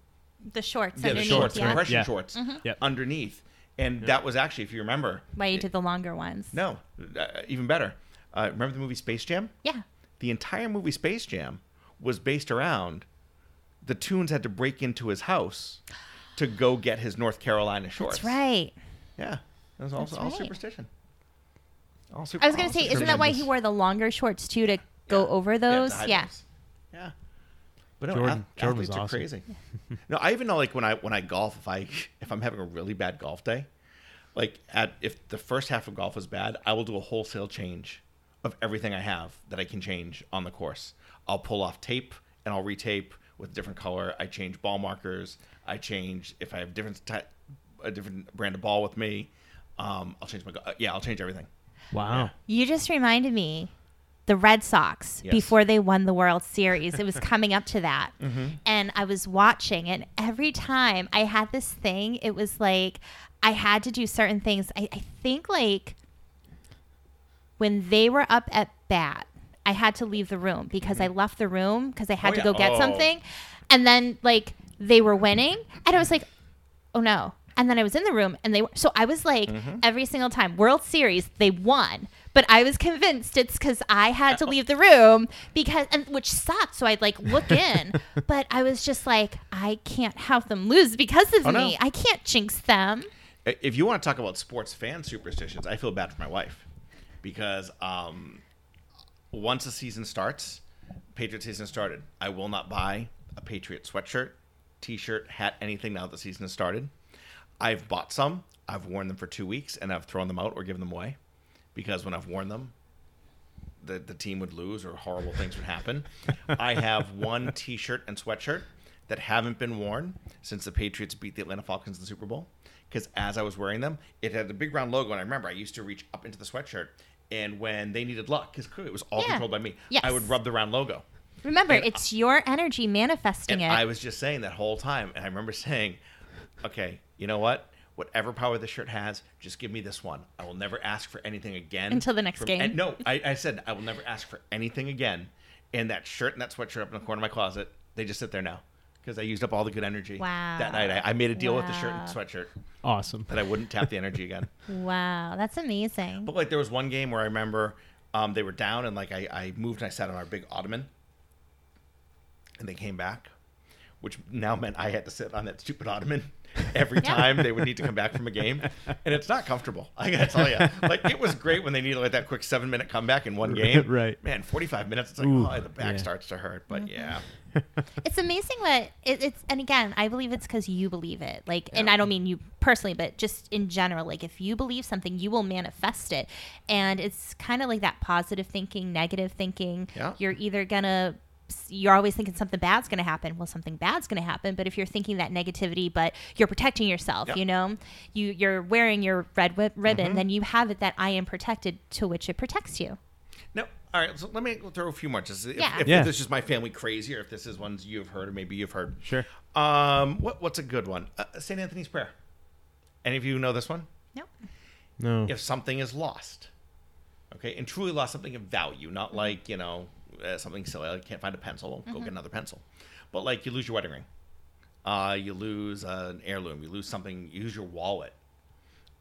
The shorts yeah, the underneath, shorts, yeah. Mm-hmm. compression Yeah. shorts Yep. underneath, and that was actually, if you remember, Why you did the longer ones? no, uh, even better. Uh, remember the movie Space Jam? Yeah. the entire movie Space Jam was based around the Toons had to break into his house to go get his North Carolina shorts. That's right. Yeah, that was all, That's all right. superstition. All super, I was gonna say, isn't that why he wore the longer shorts too to go over those? to hide Yeah. those. Yeah. But no, Jordan- ath- Jordan was athletes are awesome. crazy. no, I even know like when I when I golf, if I if I'm having a really bad golf day, like at if the first half of golf is bad, I will do a wholesale change of everything I have that I can change on the course. I'll pull off tape and I'll retape with a different color. I change ball markers. I change if I have different ty- a different brand of ball with me. Um, I'll change my go- uh, yeah. I'll change everything. Wow. You just reminded me the Red Sox Yes. before they won the World Series. It was coming up to that. Mm-hmm. And I was watching, and every time I had this thing, it was like I had to do certain things. I, I think like when they were up at bat, I had to leave the room because I left the room because I had Oh, to yeah. go get Oh. something. And then like they were winning, and I was like, oh no. And then I was in the room and they were, so I was like, Mm-hmm. every single time, World Series, they won. But I was convinced it's because I had to leave the room because, and which sucked. So I'd like look in, but I was just like, I can't have them lose because of Oh, no. me. I can't jinx them. If you want to talk about sports fan superstitions, I feel bad for my wife because um, once the season starts, Patriot season started, I will not buy a Patriot sweatshirt, T-shirt, hat, anything now that the season has started. I've bought some. I've worn them for two weeks and I've thrown them out or given them away because when I've worn them, the, the team would lose or horrible things would happen. I have one T-shirt and sweatshirt that haven't been worn since the Patriots beat the Atlanta Falcons in the Super Bowl. Because as I was wearing them, it had the big round logo, and I remember I used to reach up into the sweatshirt, and when they needed luck, because clearly it was all Yeah. controlled by me, Yes. I would rub the round logo. Remember, And- it's your energy manifesting And it. I was just saying that whole time, and I remember saying, "Okay, you know what? Whatever power the shirt has, just give me this one. I will never ask for anything again Until the next from- game. And no, I, I said I will never ask for anything again. And that shirt and that sweatshirt up in the corner of my closet, they just sit there now because I used up all the good energy. Wow. That night, I, I made a deal with the shirt and sweatshirt Awesome. that I wouldn't tap the energy again. wow, that's amazing. But like there was one game where I remember um, they were down and like I, I moved and I sat on our big ottoman and they came back, which now meant I had to sit on that stupid ottoman every Yeah. time they would need to come back from a game. And it's not comfortable. I gotta tell you. Like it was great when they needed like that quick seven minute comeback in one game. Right. Man, 45 minutes, it's like, Ooh, oh, the back yeah. starts to hurt. But yeah. It's amazing what it, it's, and again, I believe it's because you believe it. Like, and I don't mean you personally, but just in general. Like, if you believe something, you will manifest it, and it's kind of like that positive thinking, negative thinking. Yeah. You're either gonna you're always thinking something bad's going to happen. Well, something bad's going to happen. But if you're thinking that negativity, but you're protecting yourself, Yeah. you know, you you're wearing your red wi- ribbon, Mm-hmm. then you have it that I am protected, to which it protects you. No, all right. So let me throw a few more. Just if, Yeah. if Yeah. this is my family crazy, or if this is ones you've heard, or maybe you've heard. Sure. Um, what what's a good one? Uh, Saint Anthony's Prayer. Any of you know this one? No. No. If something is lost, okay, and truly lost something of value, not like you know uh, something silly. I can't find a pencil. Go get another pencil. But like you lose your wedding ring, uh, you lose uh, an heirloom, you lose something. You lose your wallet.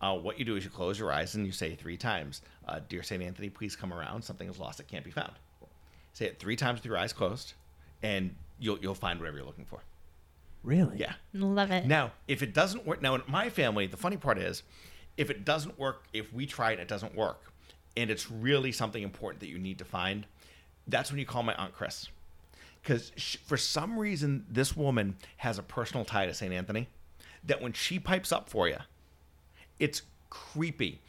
Uh, what you do is you close your eyes and you say three times, uh, "Dear Saint Anthony, please come around. Something is lost that can't be found." Say it three times with your eyes closed, and you'll you'll find whatever you're looking for. Really? Yeah. Love it. Now, if it doesn't work, now in my family, the funny part is, if it doesn't work, if we try it, it doesn't work, and it's really something important that you need to find, that's when you call my aunt Chris, because for some reason this woman has a personal tie to Saint Anthony, that when she pipes up for you, it's creepy.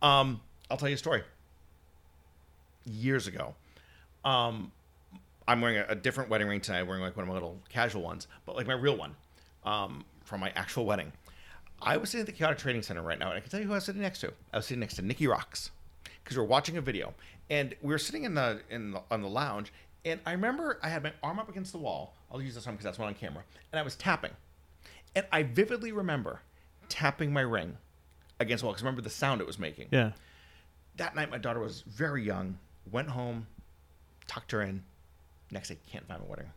Um, I'll tell you a story. Years ago, um, I'm wearing a, a different wedding ring tonight. I'm wearing like one of my little casual ones, but like my real one um, from my actual wedding. I was sitting at the Chaotic Training Center right now, and I can tell you who I was sitting next to. I was sitting next to Nikki Rocks because we were watching a video, and we were sitting in the in the, on the lounge, and I remember I had my arm up against the wall. I'll use this one because that's one on camera, and I was tapping, and I vividly remember tapping my ring against the wall because I remember the sound it was making. Yeah. that night my daughter was very young went home tucked her in. Next day can't find my wedding.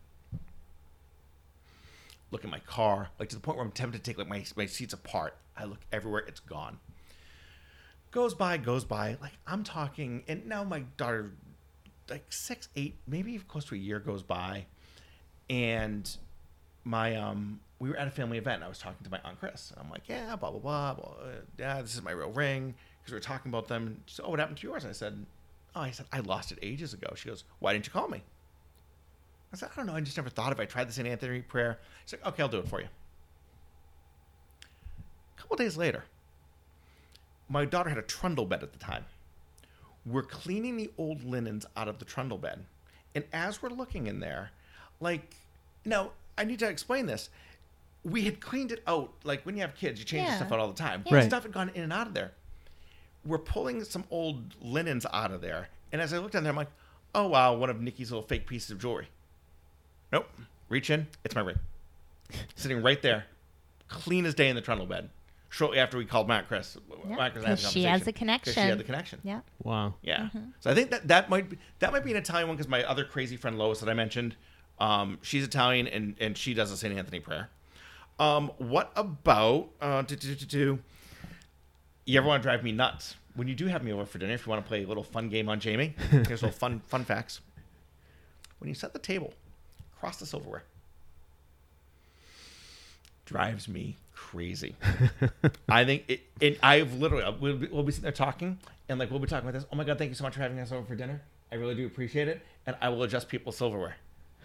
Look at my car like to the point where i'm tempted to take like my, my seats apart. I look everywhere it's gone goes by goes by. Like i'm talking and now my daughter like six eight maybe close to a year goes by. And my um we were at a family event and I was talking to my aunt Chris and I'm like yeah blah blah blah, blah yeah this is my real ring. Because we were talking about them said, oh what happened to yours? And I said oh I said I lost it ages ago. She goes why didn't you call me? I said I don't know I just never thought if I tried the St. Anthony prayer. She's like okay I'll do it for you. A couple days later my daughter had a trundle bed at the time we're cleaning the old linens out of the trundle bed and as we're looking in there like now i need to explain this we had cleaned it out like when you have kids you change Yeah. stuff out all the time Yeah. Right. stuff had gone in and out of there we're pulling some old linens out of there and as i looked down there i'm like oh wow, one of Nikki's little fake pieces of jewelry. Nope. Reach in, it's my ring. Sitting right there, clean as day in the trundle bed. Shortly after we called Matt Chris, Yeah, Matt Chris and I had 'cause the she has conversation. a 'Cause She had the connection. Yeah. Wow. Yeah. Mm-hmm. So I think that that might be, that might be an Italian one because my other crazy friend Lois that I mentioned, um, she's Italian and and she does a Saint Anthony prayer. Um, what about uh, do, do, do, do, you ever want to drive me nuts? When you do have me over for dinner, if you want to play a little fun game on Jamie, here's a little fun fun facts. When you set the table, cross the silverware. Drives me crazy. I think it, it. I've literally we'll be, we'll be sitting there talking, and like we'll be talking about this. Oh my god, thank you so much for having us over for dinner. I really do appreciate it, and I will adjust people's silverware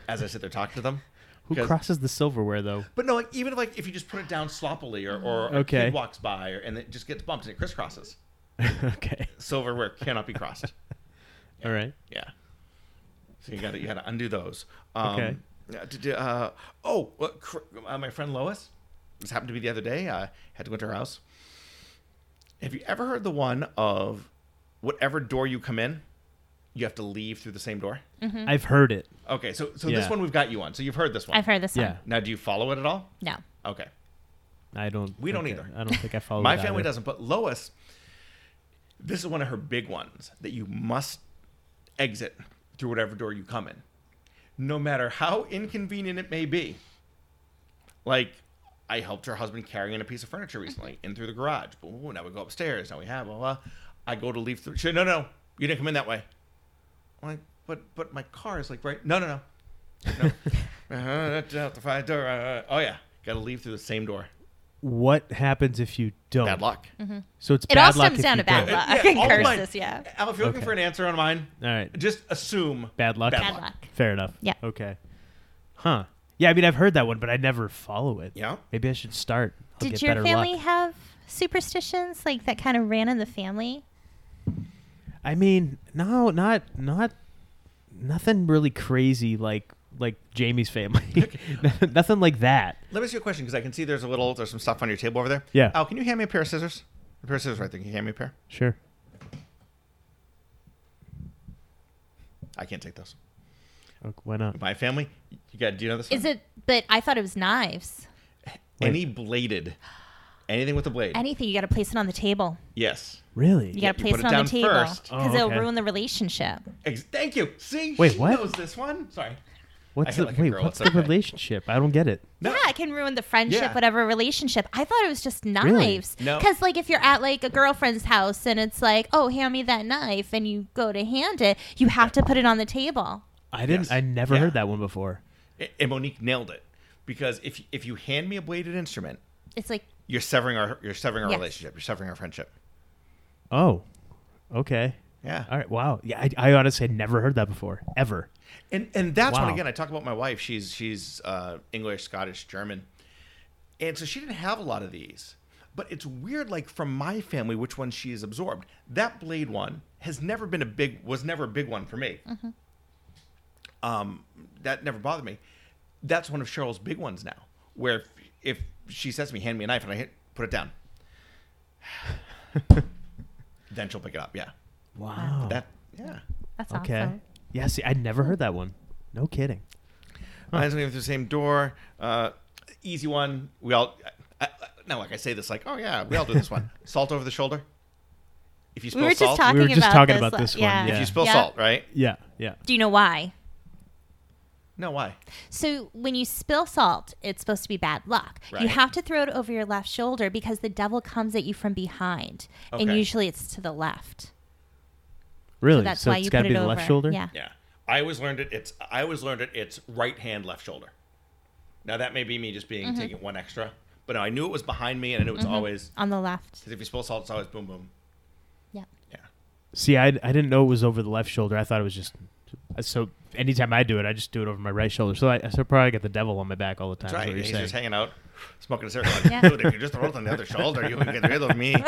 as I sit there talking to them. Who crosses the silverware though? But no, like even if like if you just put it down sloppily, or or a Okay. kid walks by, or, and it just gets bumped and it crisscrosses, okay. silverware cannot be crossed. All right. Yeah. So you got to you got to undo those. Um, Okay. Yeah, to Uh, oh, well, cr- uh, my friend Lois. This happened to be the other day. I had to go to her house. Have you ever heard the one of whatever door you come in, you have to leave through the same door? I've heard it. Okay, so so Yeah. this one we've got you on. So you've heard this one. I've heard this Yeah. one. Now, do you follow it at all? No. Okay. I don't. We don't either. I, I don't think I follow. My it family either. doesn't, but Lois, this is one of her big ones that you must exit through whatever door you come in, no matter how inconvenient it may be. Like, I helped her husband carry in a piece of furniture recently in through the garage. Boom, now we go upstairs. Now we have blah blah. I go to leave through. She said, no, no, you didn't come in that way. I'm like, but but my car is like right. No, no, no. No. uh, out the fire door. Uh, oh yeah, got to leave through the same door. What happens if you don't? Bad luck. Mm-hmm. So it's It bad all luck stems if down you to bad don't. luck. Yeah, and all of mine- yeah. Al, if you're looking Okay. for an answer on mine, All right. just assume Bad luck. Bad Bad luck. luck. Fair enough. Yeah. Okay. Huh. Yeah, I mean, I've heard that one, but I never follow it. Yeah. Maybe I should start. I'll Did get your family luck. have superstitions like that kind of ran in the family? I mean, no, not not nothing really crazy like like Jamie's family. nothing like that. Let me ask you a question because I can see there's a little, there's some stuff on your table over there. Yeah. Al, can you hand me a pair of scissors? A pair of scissors right there. Can you hand me a pair? Sure. I can't take those. Oh, why not? My family, you got. Do you know this? Is one? it? But I thought it was knives. any bladed, anything with a blade? Anything you got to place it on the table. yes. Really? You got to place it it on the table first. because Oh, it'll ruin the relationship. Ex- thank you. See, Wait, she what? knows this one. Sorry. What's the like wait? girl, What's it's the relationship? I don't get it. No. Yeah, it can ruin the friendship, Yeah. whatever relationship. I thought it was just knives. Really? knives. No. Because, like, if you're at, like, a girlfriend's house and it's like, oh, hand me that knife, and you go to hand it, you have to put it on the table. I didn't. Yes. I never Yeah. heard that one before. A- And Monique nailed it because if if you hand me a bladed instrument, It's like, you're severing our you're severing our Yes. relationship. You're severing our friendship. Oh. Okay. Yeah. All right. Wow. Yeah. I, I honestly had never heard that before. Ever. And and that's when again I talk about my wife. She's she's uh, English, Scottish, German, and so she didn't have a lot of these. But it's weird, like from my family, which one she's absorbed. That blade one has never been a big was never a big one for me. Um, that never bothered me. That's one of Cheryl's big ones now, where if, if she says to me, "Hand me a knife," and I hit, put it down, then she'll pick it up. Yeah, Wow. that yeah. that's okay. awesome. Yeah. See, I'd never heard that one. No kidding. Mine's going through the same door. Uh, easy one. We all. I, I, now, like I say this, like, oh yeah, we all do this one. Salt over the shoulder. If you We spill were just salt, talking We were just about talking this. about la- this one, yeah. yeah. if you spill Yeah. salt, right? Yeah. Yeah. Do you know why? No, why? So when you spill salt, it's supposed to be bad luck. You have to throw it over your left shoulder because the devil comes at you from behind, and usually it's to the left. Really? So that's so why it's you got put to be it the over. left shoulder. Yeah. Yeah, I always learned it. It's I always learned it. It's right hand, left shoulder. Now that may be me just being Mm-hmm. taking one extra, but no, I knew it was behind me, and I knew it's always On the left. because if you spill salt, it's always boom boom. Yeah. Yeah. See, I, I didn't know it was over the left shoulder. I thought it was just so. Anytime I do it, I just do it over my right shoulder. So I, so probably got the devil on my back all the time. That's right. what you're He's saying. just hanging out, smoking a cigarette. Like, Yeah. Dude, if you just throw it on the other shoulder, you can get rid of me.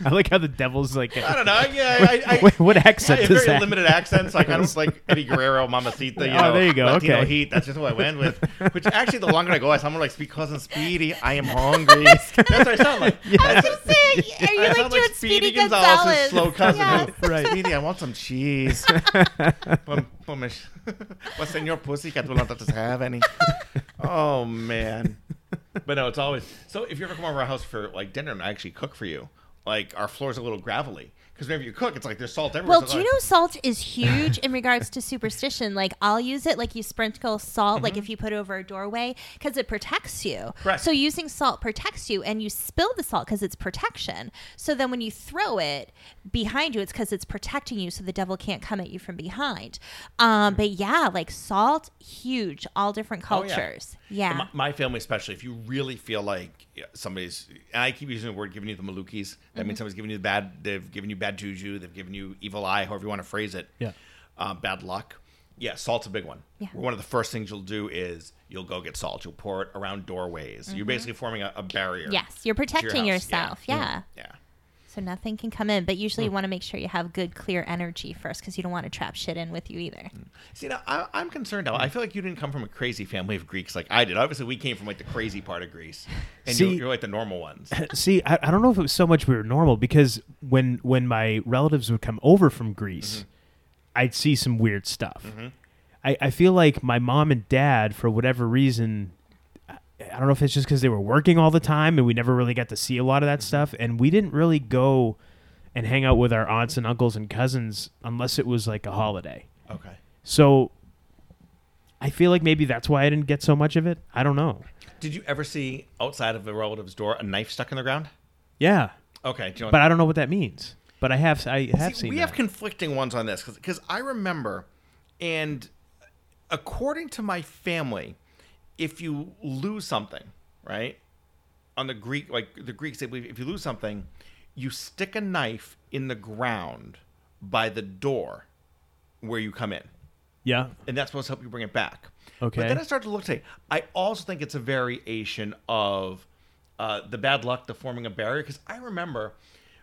I like how the devil's like. I don't know. Yeah, I, I, What- what I accent have does very that? limited accents. Like I don't like Eddie Guerrero, Mamacita. You Oh, know, there you go, Latino okay. Heat. That's just what I went with. Which actually, the longer I go, I sound more like Speed Cousin Speedy. I am hungry. That's what I sound like. I was just saying, are you I like sound doing like Speedy Gonzalez's Gonzalez? slow cousin. Yes. Right. Speedy, I want some cheese. Pum- pumish. what senor pussycat will not let us have any. Oh man. But no, it's always so. If you ever come over our house for like dinner and I actually cook for you, like our floor's a little gravelly because whenever you cook, it's like there's salt everywhere. Well, so do you like- know salt is huge in regards to superstition? Like, I'll use it like you sprinkle salt, like if you put it over a doorway, because it protects you. Mm-hmm. Correct. So using salt protects you, and you spill the salt because it's protection. So then when you throw it behind you, it's because it's protecting you, so the devil can't come at you from behind. Um, but yeah, like salt, huge, all different Oh, yeah. cultures. yeah. My, my family, especially, if you really feel like somebody's, and I keep using the word giving you the malukis. That Mm-hmm. means somebody's giving you the bad. They've given you bad juju. They've given you evil eye, however you want to phrase it. Yeah. Uh, bad luck. Yeah, salt's a big one. Yeah. One of the first things you'll do is you'll go get salt. You'll pour it around doorways. You're basically forming a, a barrier. Mm-hmm. yes, you're your protecting house. yourself. Yeah. Yeah. So nothing can come in, but usually you mm. want to make sure you have good, clear energy first because you don't want to trap shit in with you either. Mm. See, now I, I'm concerned now. I mm. feel like you didn't come from a crazy family of Greeks like I did. Obviously, we came from like the crazy part of Greece, and See- you're, you're like the normal ones. See, I, I don't know if it was so much we were normal because when when my relatives would come over from Greece, Mm-hmm. I'd see some weird stuff. Mm-hmm. I, I feel like my mom and dad, for whatever reason, I don't know if it's just because they were working all the time and we never really got to see a lot of Mm-hmm. that stuff, and we didn't really go and hang out with our aunts and uncles and cousins unless it was like a holiday. Okay. So I feel like maybe that's why I didn't get so much of it. I don't know. Did you ever see outside of a relative's door a knife stuck in the ground? Yeah, Okay. You know but I don't know what that means. But I have I have See, seen we that. have conflicting ones on this because I remember, and according to my family, if you lose something, right, on the Greek, like the Greeks, they believe if you lose something, you stick a knife in the ground by the door where you come in yeah. and that's supposed to help you bring it back. Okay. But then I started to look say, I also think it's a variation of uh, the bad luck, the forming a barrier. Because I remember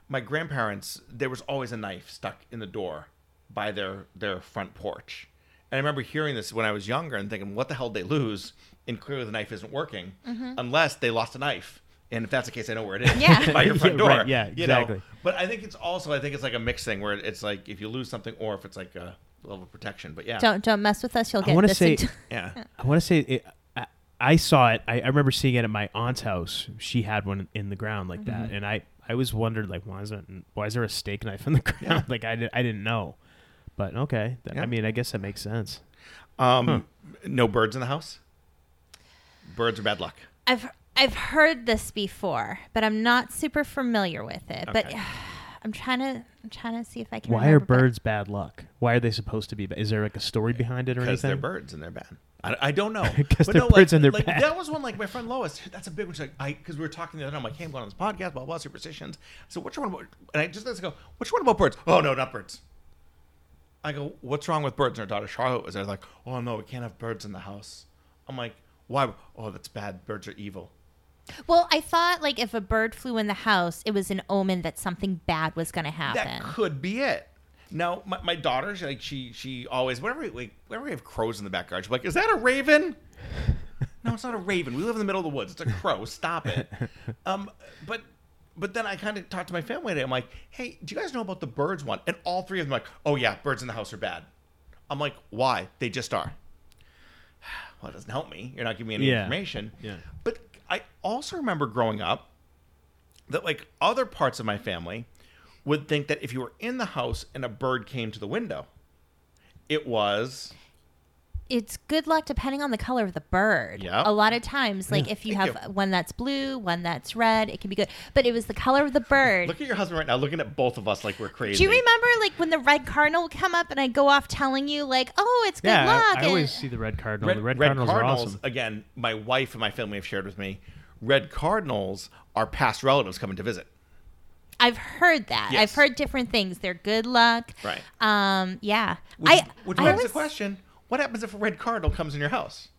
my grandparents, there was always a knife stuck in the door by their their front porch. And I remember hearing this when I was younger and thinking, what the hell did they lose? And clearly the knife isn't working unless they lost a knife. And if that's the case, I know where it is. Yeah. by your front door. right, yeah, you know? exactly. But I think it's also, I think it's like a mixed thing where it's like if you lose something or if it's like a level of protection. But yeah. Don't don't mess with us. You'll get. I wanna say- into- Yeah. I want to say it, I, I saw it. I, I remember seeing it at my aunt's house. She had one in the ground like Mm-hmm. that, and I I was wondered like why is it why is there a steak knife in the ground? Yeah. Like I, did, I didn't know, but okay. Th- Yeah. I mean, I guess that makes sense. Um, no birds in the house. Birds are bad luck. I've I've heard this before, but I'm not super familiar with it. But Okay. I'm trying to I'm trying to see if I can. Why are remember, but- birds bad luck? Why are they supposed to be? bad? Is there like a story behind it or anything? Because they're birds and they're bad. I, I don't know. Because they're no, like- birds and they're like, bad. That was one like my friend Lois. That's a big one. She's like, I because we were talking the other night. I'm like, hey, I'm going on this podcast, blah blah superstitions. So which one about? And I just let's go. Which one about birds? Oh no, not birds. I go, what's wrong with birds? And her daughter Charlotte was there, like, oh no, we can't have birds in the house. I'm like, why? Oh, that's bad. Birds are evil. Well, I thought like if a bird flew in the house, it was an omen that something bad was going to happen. That could be it. No, my, my daughter, she, like she she always whenever we like whenever we have crows in the backyard, she's like, "Is that a raven?" no, it's not a raven. We live in the middle of the woods. It's a crow. Stop it. Um, but but then I kind of talked to my family today. I'm like, "Hey, do you guys know about the birds one?" And all three of them are like, "Oh yeah, birds in the house are bad." I'm like, "Why? They just are." Well, it doesn't help me. You're not giving me any Yeah. information. Yeah. But I also remember growing up that like other parts of my family would think that if you were in the house and a bird came to the window, it was it's good luck depending on the color of the bird. Yep. A lot of times, like if you Thank have you. one that's blue, one that's red, it can be good. But it was the color of the bird. look at your husband right now, looking at both of us like we're crazy. Do you remember like when the red cardinal would come up and I'd go off telling you like, oh, it's good yeah, luck? I, I always see the red cardinal. Red, the red, red cardinals, cardinals, are awesome. again, my wife and my family have shared with me. Red cardinals are past relatives coming to visit. I've heard that. Yes. I've heard different things. They're good luck. Right. Um. Yeah. Which, I. which I begs always, the question: What happens if a red cardinal comes in your house?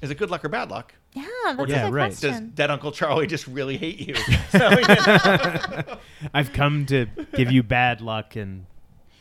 Is it good luck or bad luck? Yeah, that's Yeah, a good right. Does dead Uncle Charlie just really hate you? So, you know, I've come to give you bad luck and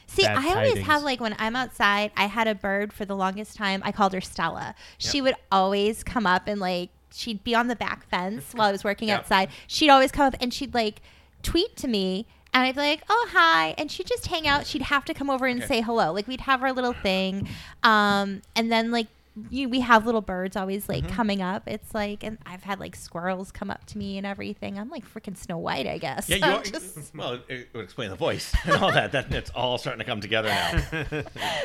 See, bad I always tidings. have like when I'm outside, I had a bird for the longest time. I called her Stella. She would always come up and like she'd be on the back fence while I was working Yep. outside. She'd always come up and she'd like tweet to me and I'd be like, "Oh, hi." And she'd just hang out. She'd have to come over and Okay. say hello. Like we'd have our little thing. Um and then like you, we have little birds always like Mm-hmm. coming up. It's like, and I've had like squirrels come up to me and everything. I'm like freaking Snow White, I guess. yeah, you are, just- well, it, would explain the voice and all that. That it's all starting to come together now.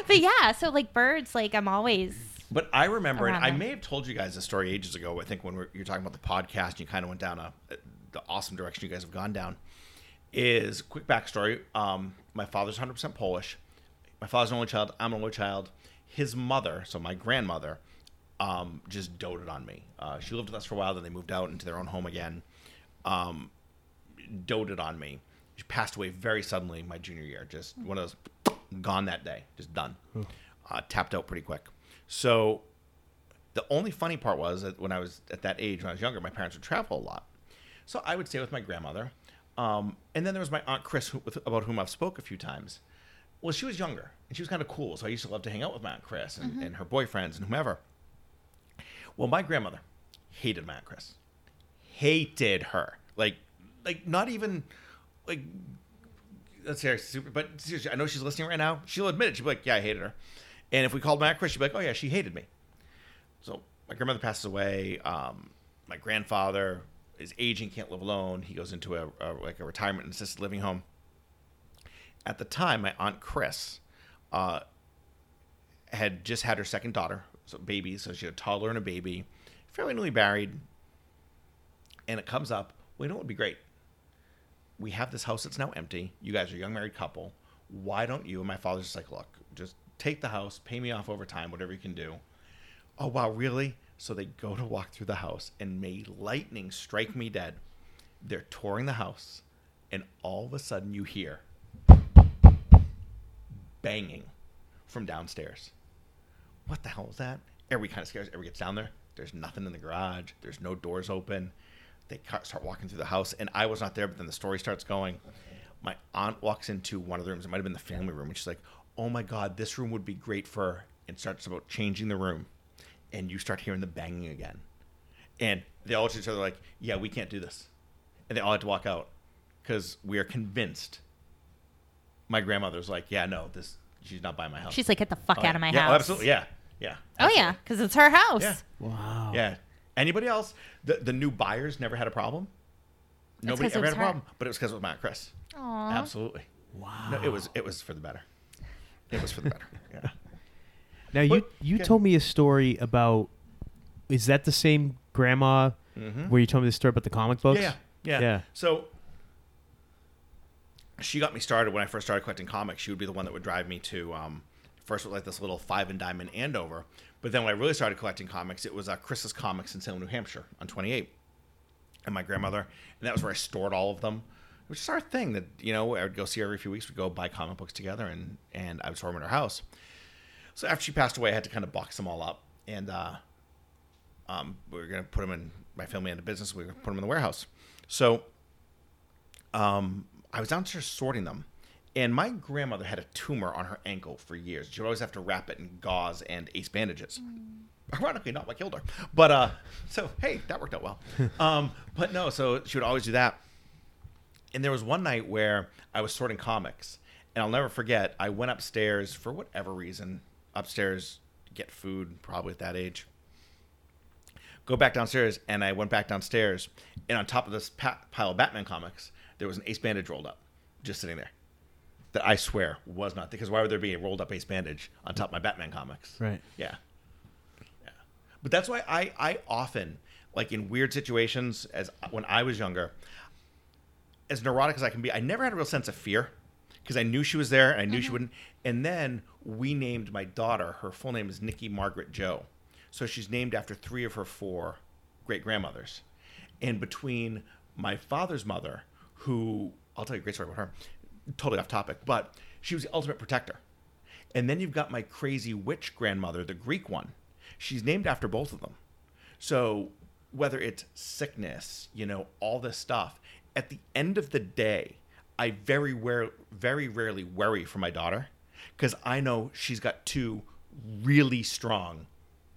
but yeah, so like birds, like I'm always But I remember, and I may have told you guys this story ages ago. I think when we're, you're talking about the podcast, you kind of went down a the awesome direction you guys have gone down. Is quick backstory. Um, my father's 100% Polish. My father's an only child. I'm an only child. His mother, so my grandmother, um, just doted on me. Uh, she lived with us for a while. Then they moved out into their own home again. Um, doted on me. She passed away very suddenly my junior year. Just one of those gone that day, just done. Uh, tapped out pretty quick. So the only funny part was that when I was at that age, when I was younger, my parents would travel a lot. So I would stay with my grandmother. Um, and then there was my aunt Chris, who, with, about whom I've spoke a few times. Well, she was younger and she was kind of cool. So I used to love to hang out with my aunt Chris and, and her boyfriends and whomever. Well, my grandmother hated my aunt Chris. Hated her. Like, like not even like that's very super. But seriously, I know she's listening right now. She'll admit it. She'll be like, "Yeah, I hated her." And if we called my aunt Chris, she'd be like, "Oh yeah, she hated me." So my grandmother passes away. Um, my grandfather is aging, can't live alone. He goes into a, a like a retirement and assisted living home. At the time, my aunt Chris uh, had just had her second daughter, so baby. So she had a toddler and a baby, fairly newly married. And it comes up. Well, you know would be great? We have this house that's now empty. You guys are a young married couple. Why don't you? And my father's just like, look, just take the house, pay me off over time, whatever you can do. Oh wow, really? So they go to walk through the house, and may lightning strike me dead. They're touring the house, and all of a sudden you hear banging from downstairs. What the hell is that? Everybody kind of scares. Everybody gets down there. There's nothing in the garage. There's no doors open. They start walking through the house, and I was not there. But then the story starts going. My aunt walks into one of the rooms. It might have been the family room, and she's like, "Oh my god, this room would be great for." And starts about changing the room, and you start hearing the banging again, and they all look at each other like, "Yeah, we can't do this," and they all had to walk out because we are convinced. My grandmother's like, "Yeah, no, this she's not buying my house." she's like, get the fuck Oh, out of my yeah, oh, house. Oh, absolutely. Yeah. Yeah. Oh yeah, because it's her house. Yeah. wow. Yeah. Anybody else? The the new buyers never had a problem. Nobody 'cause it ever was had a her. problem, but it was because it was Matt Chris. Aw. Absolutely. Wow. No, it was it was for the better. It was for the better. Yeah. Now you you okay. told me a story about. Is that the same grandma Mhm. where you told me the story about the comic books? Yeah, yeah, Yeah. So she got me started when I first started collecting comics. She would be the one that would drive me to um, first with like this little five and dime in Andover, but then when I really started collecting comics, it was uh, Chris's Comics in Salem, New Hampshire, on 28, and my grandmother, and that was where I stored all of them. Which is our thing that you know I would go see her every few weeks. We'd go buy comic books together, and and I would store them in her house. So after she passed away, I had to kind of box them all up, and uh, um, we were gonna put them in. My family had a business. We were gonna put them in the warehouse. So, um, I was downstairs sorting them, and my grandmother had a tumor on her ankle for years. She would always have to wrap it in gauze and ace bandages. Ironically, not what killed her, but uh, so hey, that worked out well. um, but no, so she would always do that. And there was one night where I was sorting comics, and I'll never forget. I went upstairs for whatever reason, upstairs to get food, probably at that age. Go back downstairs, and I went back downstairs, and on top of this pa- pile of Batman comics, there was an ace bandage rolled up, just sitting there. That I swear was not because why would there be a rolled up ace bandage on top of my Batman comics? Right. Yeah. Yeah. But that's why I, I often, like in weird situations, as when I was younger, as neurotic as I can be, I never had a real sense of fear because I knew she was there and I knew she mm-hmm. wouldn't. And then we named my daughter, her full name is Nikki Margaret Joe. So she's named after three of her four great grandmothers. And between my father's mother, who I'll tell you a great story about her, totally off topic, but she was the ultimate protector. And then you've got my crazy witch grandmother, the Greek one. She's named after both of them. So whether it's sickness, you know, all this stuff. At the end of the day, I very rare, very rarely worry for my daughter because I know she's got two really strong,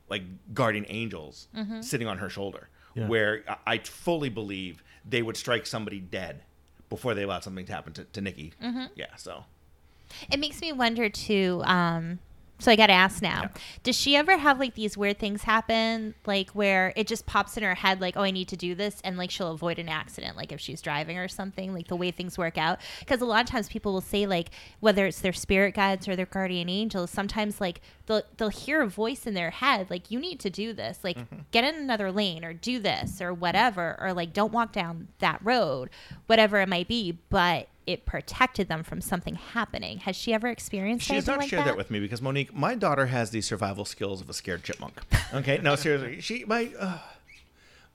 like guardian angels sitting on her shoulder. Yeah. Where I- I fully believe they would strike somebody dead before they allowed something to happen to, to Nikki. Yeah, so It makes me wonder too. Um, so I got to ask now: Yeah. Does she ever have like these weird things happen, like where it just pops in her head, like, "Oh, I need to do this," and like she'll avoid an accident, like if she's driving or something, like the way things work out? Because a lot of times people will say, like, whether it's their spirit guides or their guardian angels, sometimes like they'll they'll hear a voice in their head, like, "You need to do this," like, mm-hmm. get in another lane or do this or whatever, or like, don't walk down that road, whatever it might be, but it protected them from something happening. Has she ever experienced She has not like shared that? that? with me because Monique, my daughter has the survival skills of a scared chipmunk. Okay, no, seriously, she my uh,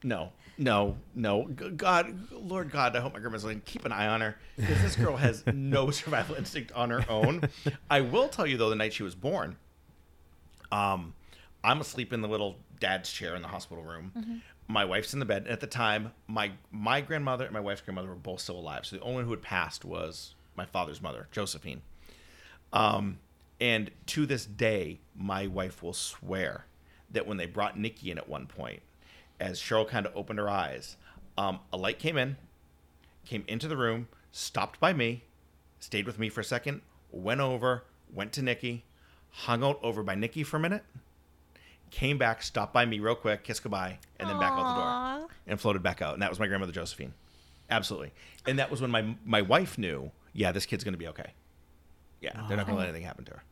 no, no, no. God, Lord God, I hope my grandma's like keep an eye on her because this girl has no survival instinct on her own. I will tell you though, the night she was born, um, I'm asleep in the little dad's chair in the hospital room. Mm-hmm. My wife's in the bed. And at the time, my my grandmother and my wife's grandmother were both still alive. So the only one who had passed was my father's mother, Josephine. Um, and to this day, my wife will swear that when they brought Nikki in at one point, as Cheryl kind of opened her eyes, um, a light came in, came into the room, stopped by me, stayed with me for a second, went over, went to Nikki, hung out over by Nikki for a minute, came back, stopped by me real quick, kissed goodbye, and then back out the door and floated back out. And that was my grandmother Josephine. Absolutely. And that was when my my wife knew, yeah, this kid's gonna be okay. Yeah, they're not gonna let anything happen to her.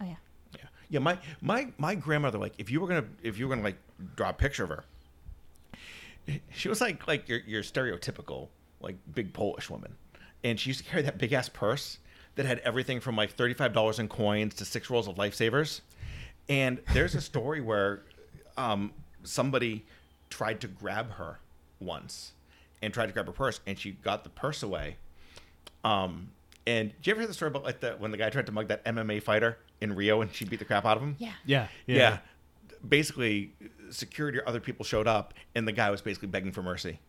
Oh yeah. Yeah. Yeah, my my my grandmother, like if you were gonna if you were gonna like draw a picture of her, she was like like your your stereotypical like big Polish woman. And she used to carry that big ass purse that had everything from like thirty five dollars in coins to six rolls of lifesavers. And there's a story where um, somebody tried to grab her once and tried to grab her purse, and she got the purse away. Um, and did you ever hear the story about like the when the guy tried to mug that MMA fighter in Rio and she beat the crap out of him? Yeah. Yeah. Yeah. Basically, security or other people showed up, and the guy was basically begging for mercy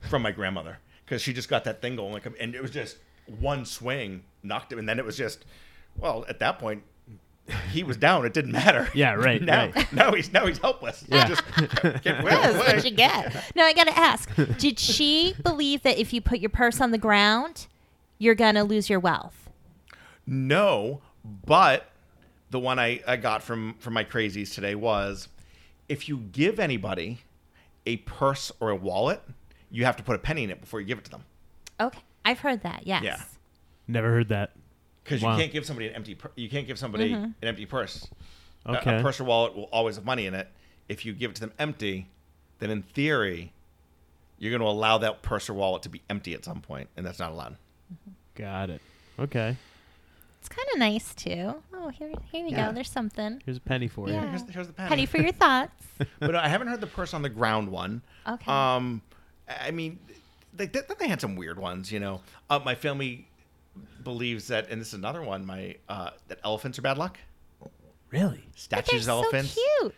from my grandmother because she just got that thing going, like, and it was just one swing knocked him, and then it was just, well, at that point, he was down. It didn't matter. Yeah, right, now, right. now he's now he's helpless. Yeah. Just get away, That's away. what you get. No, I got to ask. Did she believe that if you put your purse on the ground, you're gonna lose your wealth? No, but the one I, I got from from my crazies today was if you give anybody a purse or a wallet, you have to put a penny in it before you give it to them. Okay, I've heard that. Yes. Yeah. Never heard that. Because Wow. you can't give somebody an empty. pur- You can't give somebody Mm-hmm. an empty purse. A- Okay. A, purse or wallet will always have money in it. If you give it to them empty, then in theory, you're going to allow that purse or wallet to be empty at some point, and that's not allowed. Got it. Okay. It's kind of nice too. Oh, here, here we Yeah. go. There's something. Here's a penny for Yeah. you. Here's, here's the penny. Penny for your thoughts. but I haven't heard the purse on the ground one. Okay. Um, I mean, they they, they had some weird ones. You know, uh, my family believes that, and this is another one. My uh, that elephants are bad luck. Really? Statues, they're of elephants. so cute.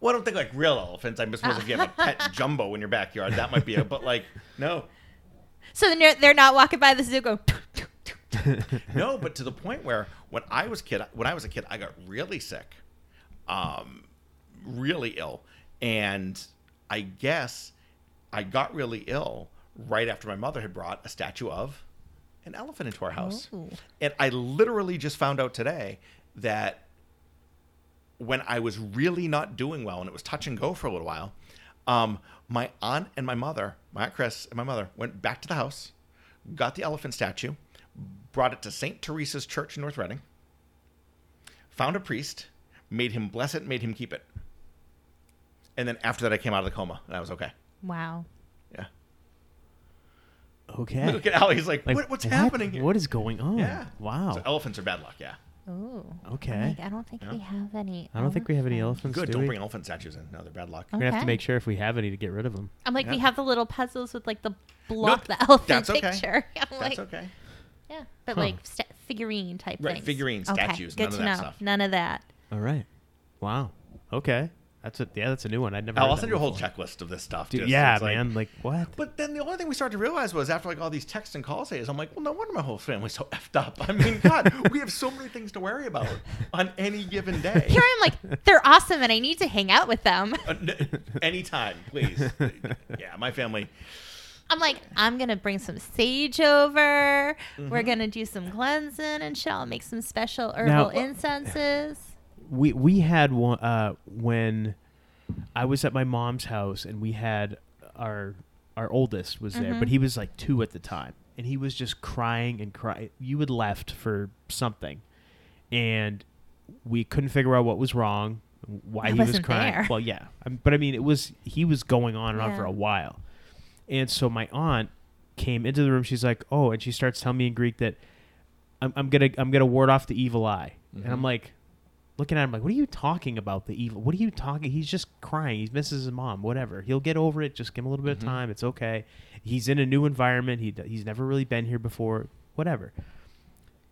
Well, I don't think like real elephants. I suppose if you have a pet jumbo in your backyard, that might be a. But like, no, So then they're, they're not walking by the zoo going. no. But to the point where when I was kid, when I was a kid, I got really sick, um, really ill, and I guess I got really ill right after my mother had brought a statue of an elephant into our house, Oh. and I literally just found out today that when I was really not doing well and it was touch and go for a little while, um, my aunt and my mother, my aunt Chris and my mother, went back to the house, got the elephant statue, brought it to St. Teresa's Church in North Reading, found a priest, made him bless it, made him keep it. And then after that, I came out of the coma and I was okay. Wow. Yeah. Okay. Look at Ali. He's like, Like, what, what's what? happening here? What is going on? Yeah. Wow. So elephants are bad luck. Yeah. Oh. Okay. I don't think Yeah. we have any. I don't think we have any elephants. elephants. Good. do Don't we? bring elephant statues in. No, they're bad luck. We're gonna have Okay. to make sure if we have any to get rid of them. I'm like, we Yeah. have the little puzzles with like the block, the elephant that's okay. picture. I'm That's like, okay. yeah, but Huh. like sta figurine type Right, things. figurine, Okay, statues, Good none of to that know. stuff. None of that. All right. Wow. Okay. That's a yeah, that's a new one. I'd never. I'll send you a whole checklist of this stuff. Dude, just- yeah, it's like- man. Like what? But then the only thing we started to realize was after like all these texts and calls days, I'm like, well, no wonder my whole family's so effed up. I mean, God, we have so many things to worry about on any given day. Here I'm like, they're awesome and I need to hang out with them. Uh, n- Anytime, please. yeah, my family. I'm like, I'm gonna bring some sage over. We're Mm-hmm. gonna do some cleansing and shit. I'll make some special herbal Now- incenses. We we had one uh, when I was at my mom's house and we had our our oldest was there, but he was like two at the time, and he was just crying and crying. You had left for something, and we couldn't figure out what was wrong, why I he was wasn't crying. there. Well, yeah, um, but I mean, it was he was going on and on for a while, and so my aunt came into the room. She's like, "Oh," and she starts telling me in Greek that I'm, I'm gonna I'm gonna ward off the evil eye, and I'm like looking at him like, "What are you talking about? The evil? What are you talking? He's just crying. He misses his mom. Whatever. He'll get over it. Just give him a little bit of mm-hmm. time. It's okay. He's in a new environment. He he's never really been here before. Whatever."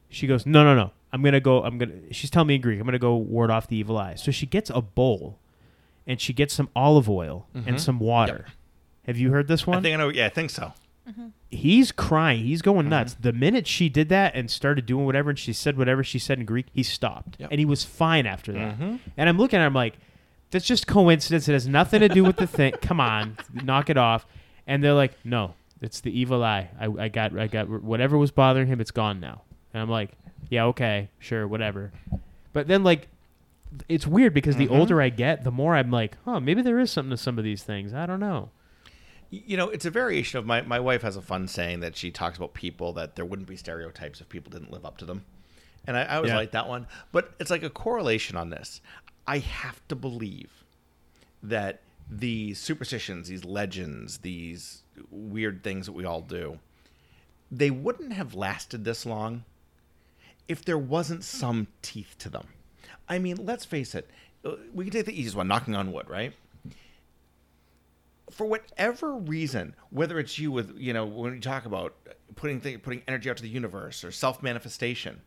She goes, "No, no, no. I'm gonna go. I'm gonna." She's telling me in Greek. I'm gonna go ward off the evil eye. So she gets a bowl, and she gets some olive oil and mm-hmm. some water. Have you heard this one? I think I know. Yeah, I think so. Mm-hmm. he's crying. He's going mm-hmm. nuts. The minute she did that and started doing whatever, and she said whatever she said in Greek, he stopped, Yep. and he was fine after that. Mm-hmm. And I'm looking at him like, that's just coincidence. It has nothing to do with the thing. Come on, knock it off. And they're like, no, it's the evil eye. I, I got, I got whatever was bothering him. It's gone now. And I'm like, yeah, okay, sure, whatever. But then like. It's weird because the older I get, the more I'm like, oh, maybe there is something to some of these things. I don't know. You know, it's a variation of my my wife has a fun saying that she talks about people that there wouldn't be stereotypes if people didn't live up to them, and I, I always Yeah. like that one. But it's like a correlation on this. I have to believe that these superstitions, these legends, these weird things that we all do, they wouldn't have lasted this long if there wasn't some teeth to them. I mean, let's face it. uh, We can take the easiest one, knocking on wood, right? For whatever reason, whether it's you with you know when you talk about putting th- putting energy out to the universe or self manifestation,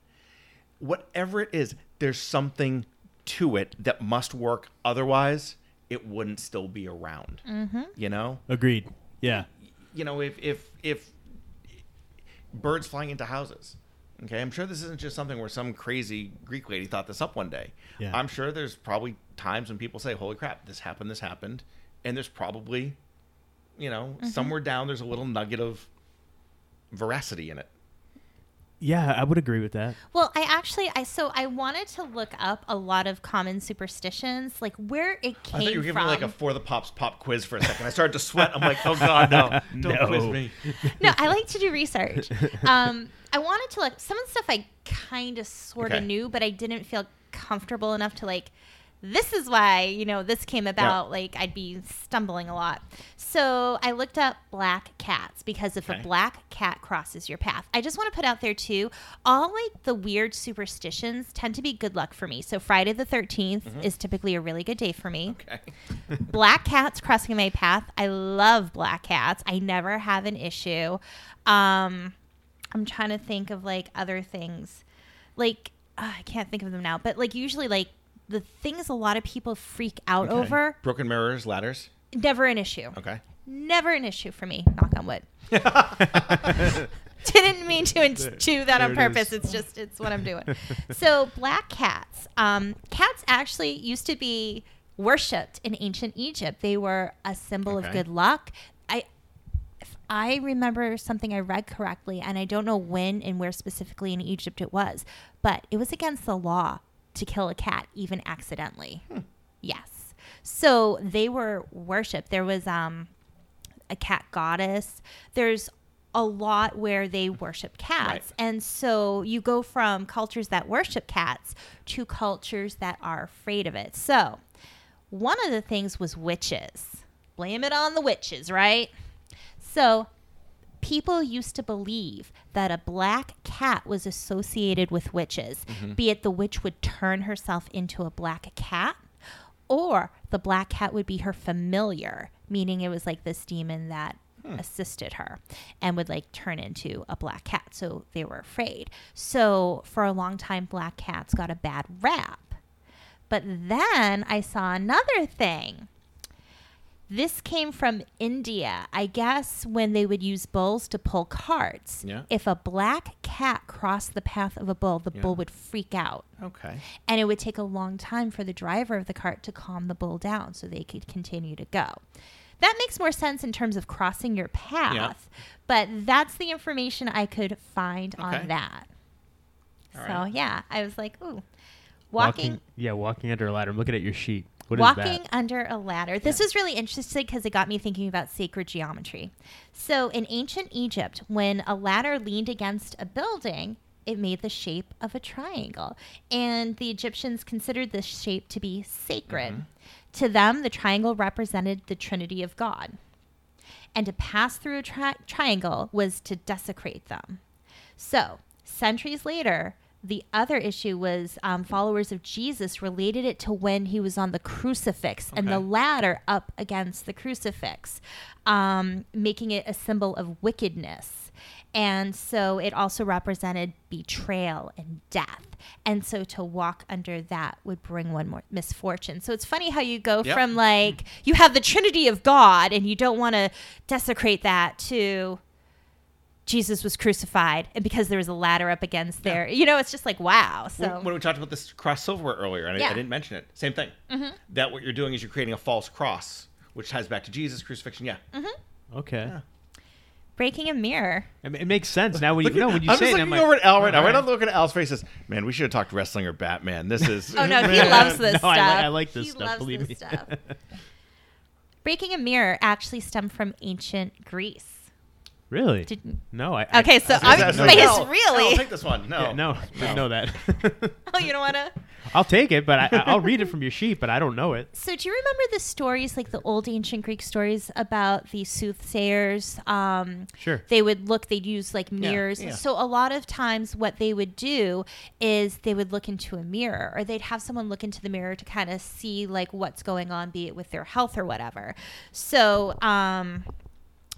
whatever it is, there's something to it that must work. Otherwise, it wouldn't still be around. Mm-hmm. You know, Agreed. Yeah. you know if if if birds flying into houses. Okay, I'm sure this isn't just something where some crazy Greek lady thought this up one day. Yeah. I'm sure there's probably times when people say, "Holy crap, this happened, this happened," and there's probably, you know, somewhere down there's a little nugget of veracity in it. Yeah, I would agree with that. Well, I actually, I so I wanted to look up a lot of common superstitions, like where it I came thought you were giving from. me like a for the pops pop quiz for a second. I started to sweat. I'm like, "Oh God, no! Don't No. quiz me." no, I like to do research. Um, I wanted to look some of the stuff I kind of sort of Okay. knew, but I didn't feel comfortable enough to like. This is why you know this came about. Like I'd be stumbling a lot, so I looked up black cats because if Okay. a black cat crosses your path, I just want to put out there too. All like the weird superstitions tend to be good luck for me. So Friday the 13th is typically a really good day for me Okay. black cats crossing my path. I love black cats. I never have an issue. Um, I'm trying to think of like other things. Like uh, I can't think of them now, but like usually like the things a lot of people freak out Okay. over, Broken mirrors, ladders. never an issue. Okay. Never an issue for me. Knock on wood. Didn't mean to in- do that on there it purpose. is. It's just it's what I'm doing. so black cats. Um, cats actually used to be worshipped in ancient Egypt. They were a symbol of good luck. I if I remember something I read correctly, and I don't know when and where specifically in Egypt it was, but it was against the law to kill a cat even accidentally. Yes. So they were worshipped. There was um a cat goddess. There's a lot where they worship cats. Right. And so you go from cultures that worship cats to cultures that are afraid of it. So one of the things was witches. Blame it on the witches, right? So people used to believe that a black cat was associated with witches, mm-hmm. be it the witch would turn herself into a black cat or the black cat would be her familiar, meaning it was like this demon that hmm. assisted her and would like turn into a black cat. So they were afraid. So for a long time, black cats got a bad rap. But then I saw another thing. This came from India. I guess when they would use bulls to pull carts, Yeah. if a black cat crossed the path of a bull, the Yeah. bull would freak out. Okay. And it would take a long time for the driver of the cart to calm the bull down so they could continue to go. That makes more sense in terms of crossing your path, yeah. but that's the information I could find Okay. on that. All so, right. yeah, I was like, ooh. Walking, Yeah, walking under a ladder. I'm looking at your sheet. What walking under a ladder. This was really interesting because it got me thinking about sacred geometry. So, in ancient Egypt, when a ladder leaned against a building, it made the shape of a triangle. And the Egyptians considered this shape to be sacred. Mm-hmm. To them, the triangle represented the Trinity of God. And to pass through a tri- triangle was to desecrate them. So, centuries later, the other issue was um, followers of Jesus related it to when he was on the crucifix and the ladder up against the crucifix, um, making it a symbol of wickedness. And so it also represented betrayal and death. And so to walk under that would bring one more misfortune. So it's funny how you go Yep. from like, you have the Trinity of God and you don't want to desecrate that to Jesus was crucified, and because there was a ladder up against there, you know, it's just like wow. So when, when we talked about this cross silverware earlier, and I, Yeah. I didn't mention it, same thing. Mm-hmm. That what you're doing is you're creating a false cross, which ties back to Jesus crucifixion. Yeah. Mm-hmm. Okay. Yeah. breaking a mirror. I mean, it makes sense now when you at- know when you I'm say just it. I'm looking like, over at Al right now. all Right right. now, looking at Al's face. Says, "Man, we should have talked wrestling or Batman. This is." Oh no, he loves this No, I stuff. li- I like this he stuff, Loves believe this me. stuff. breaking a mirror actually stemmed from ancient Greece. Really? Did- no. I, I- Okay, so I was I'm- gonna but say, his no. Al, really- Al, take this one. No, Yeah, no, didn't know that. Oh, you don't want to? I'll take it, but I, I'll read it from your sheet, but I don't know it. So, do you remember the stories, like the old ancient Greek stories about the soothsayers? Um, Sure. They would look, they'd use like mirrors. yeah. So, a lot of times, what they would do is they would look into a mirror or they'd have someone look into the mirror to kind of see like what's going on, be it with their health or whatever. So, um,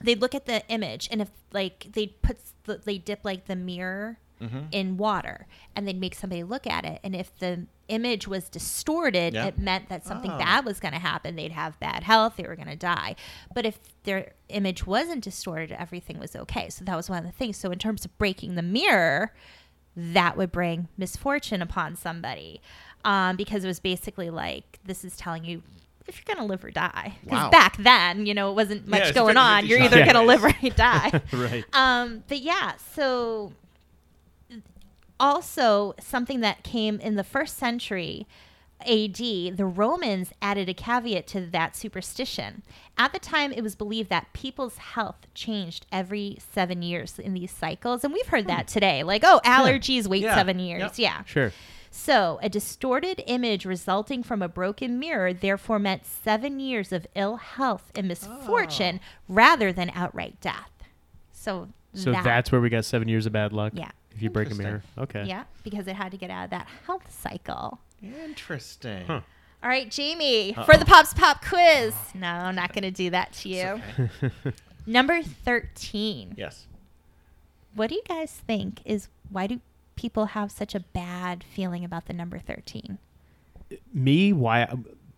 they'd look at the image and if like they'd put, the, they dip like the mirror in water and they'd make somebody look at it. And if the image was distorted, Yeah. it meant that something Oh. bad was going to happen. They'd have bad health. They were going to die. But if their image wasn't distorted, everything was okay. So that was one of the things. So in terms of breaking the mirror, that would bring misfortune upon somebody um, because it was basically like this is telling you if you're going to live or die. Because Wow. back then, you know, it wasn't much it's going on. You're either Yeah. going to live or die. Right. Um, but yeah, so also something that came in the first century AD, the Romans added a caveat to that superstition. At the time, it was believed that people's health changed every seven years in these cycles. And we've heard that today like, oh, allergies wait Yeah. seven years. Yep. Yeah. Sure. So, a distorted image resulting from a broken mirror therefore meant seven years of ill health and misfortune oh. rather than outright death. So, So that- that's where we got seven years of bad luck. Yeah. If you break a mirror. Okay. Yeah, because it had to get out of that health cycle. Interesting. Huh. All right, Jamie, for the Pops Pop quiz. Uh-huh. No, I'm not going to do that to you. Number 13. Yes. What do you guys think is why do people have such a bad feeling about the number 13? me why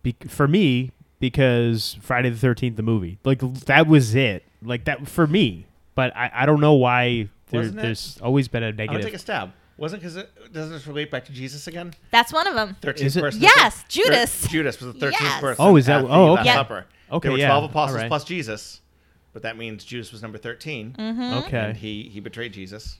be, for me because friday the 13th the movie like that was it like that for me but i, I don't know why there, it- there's always been a I'm gonna take a stab. Wasn't because it doesn't this relate back to Jesus again? That's one of them. Thirteenth Is it- person. Yes, Thir- Judas. Judas was the thirteenth Yes. person. Oh, is that- at the oh, okay. Supper. Okay, There were yeah. twelve apostles All right. plus Jesus, but that means Judas was number 13 Mm-hmm. okay and he he betrayed Jesus.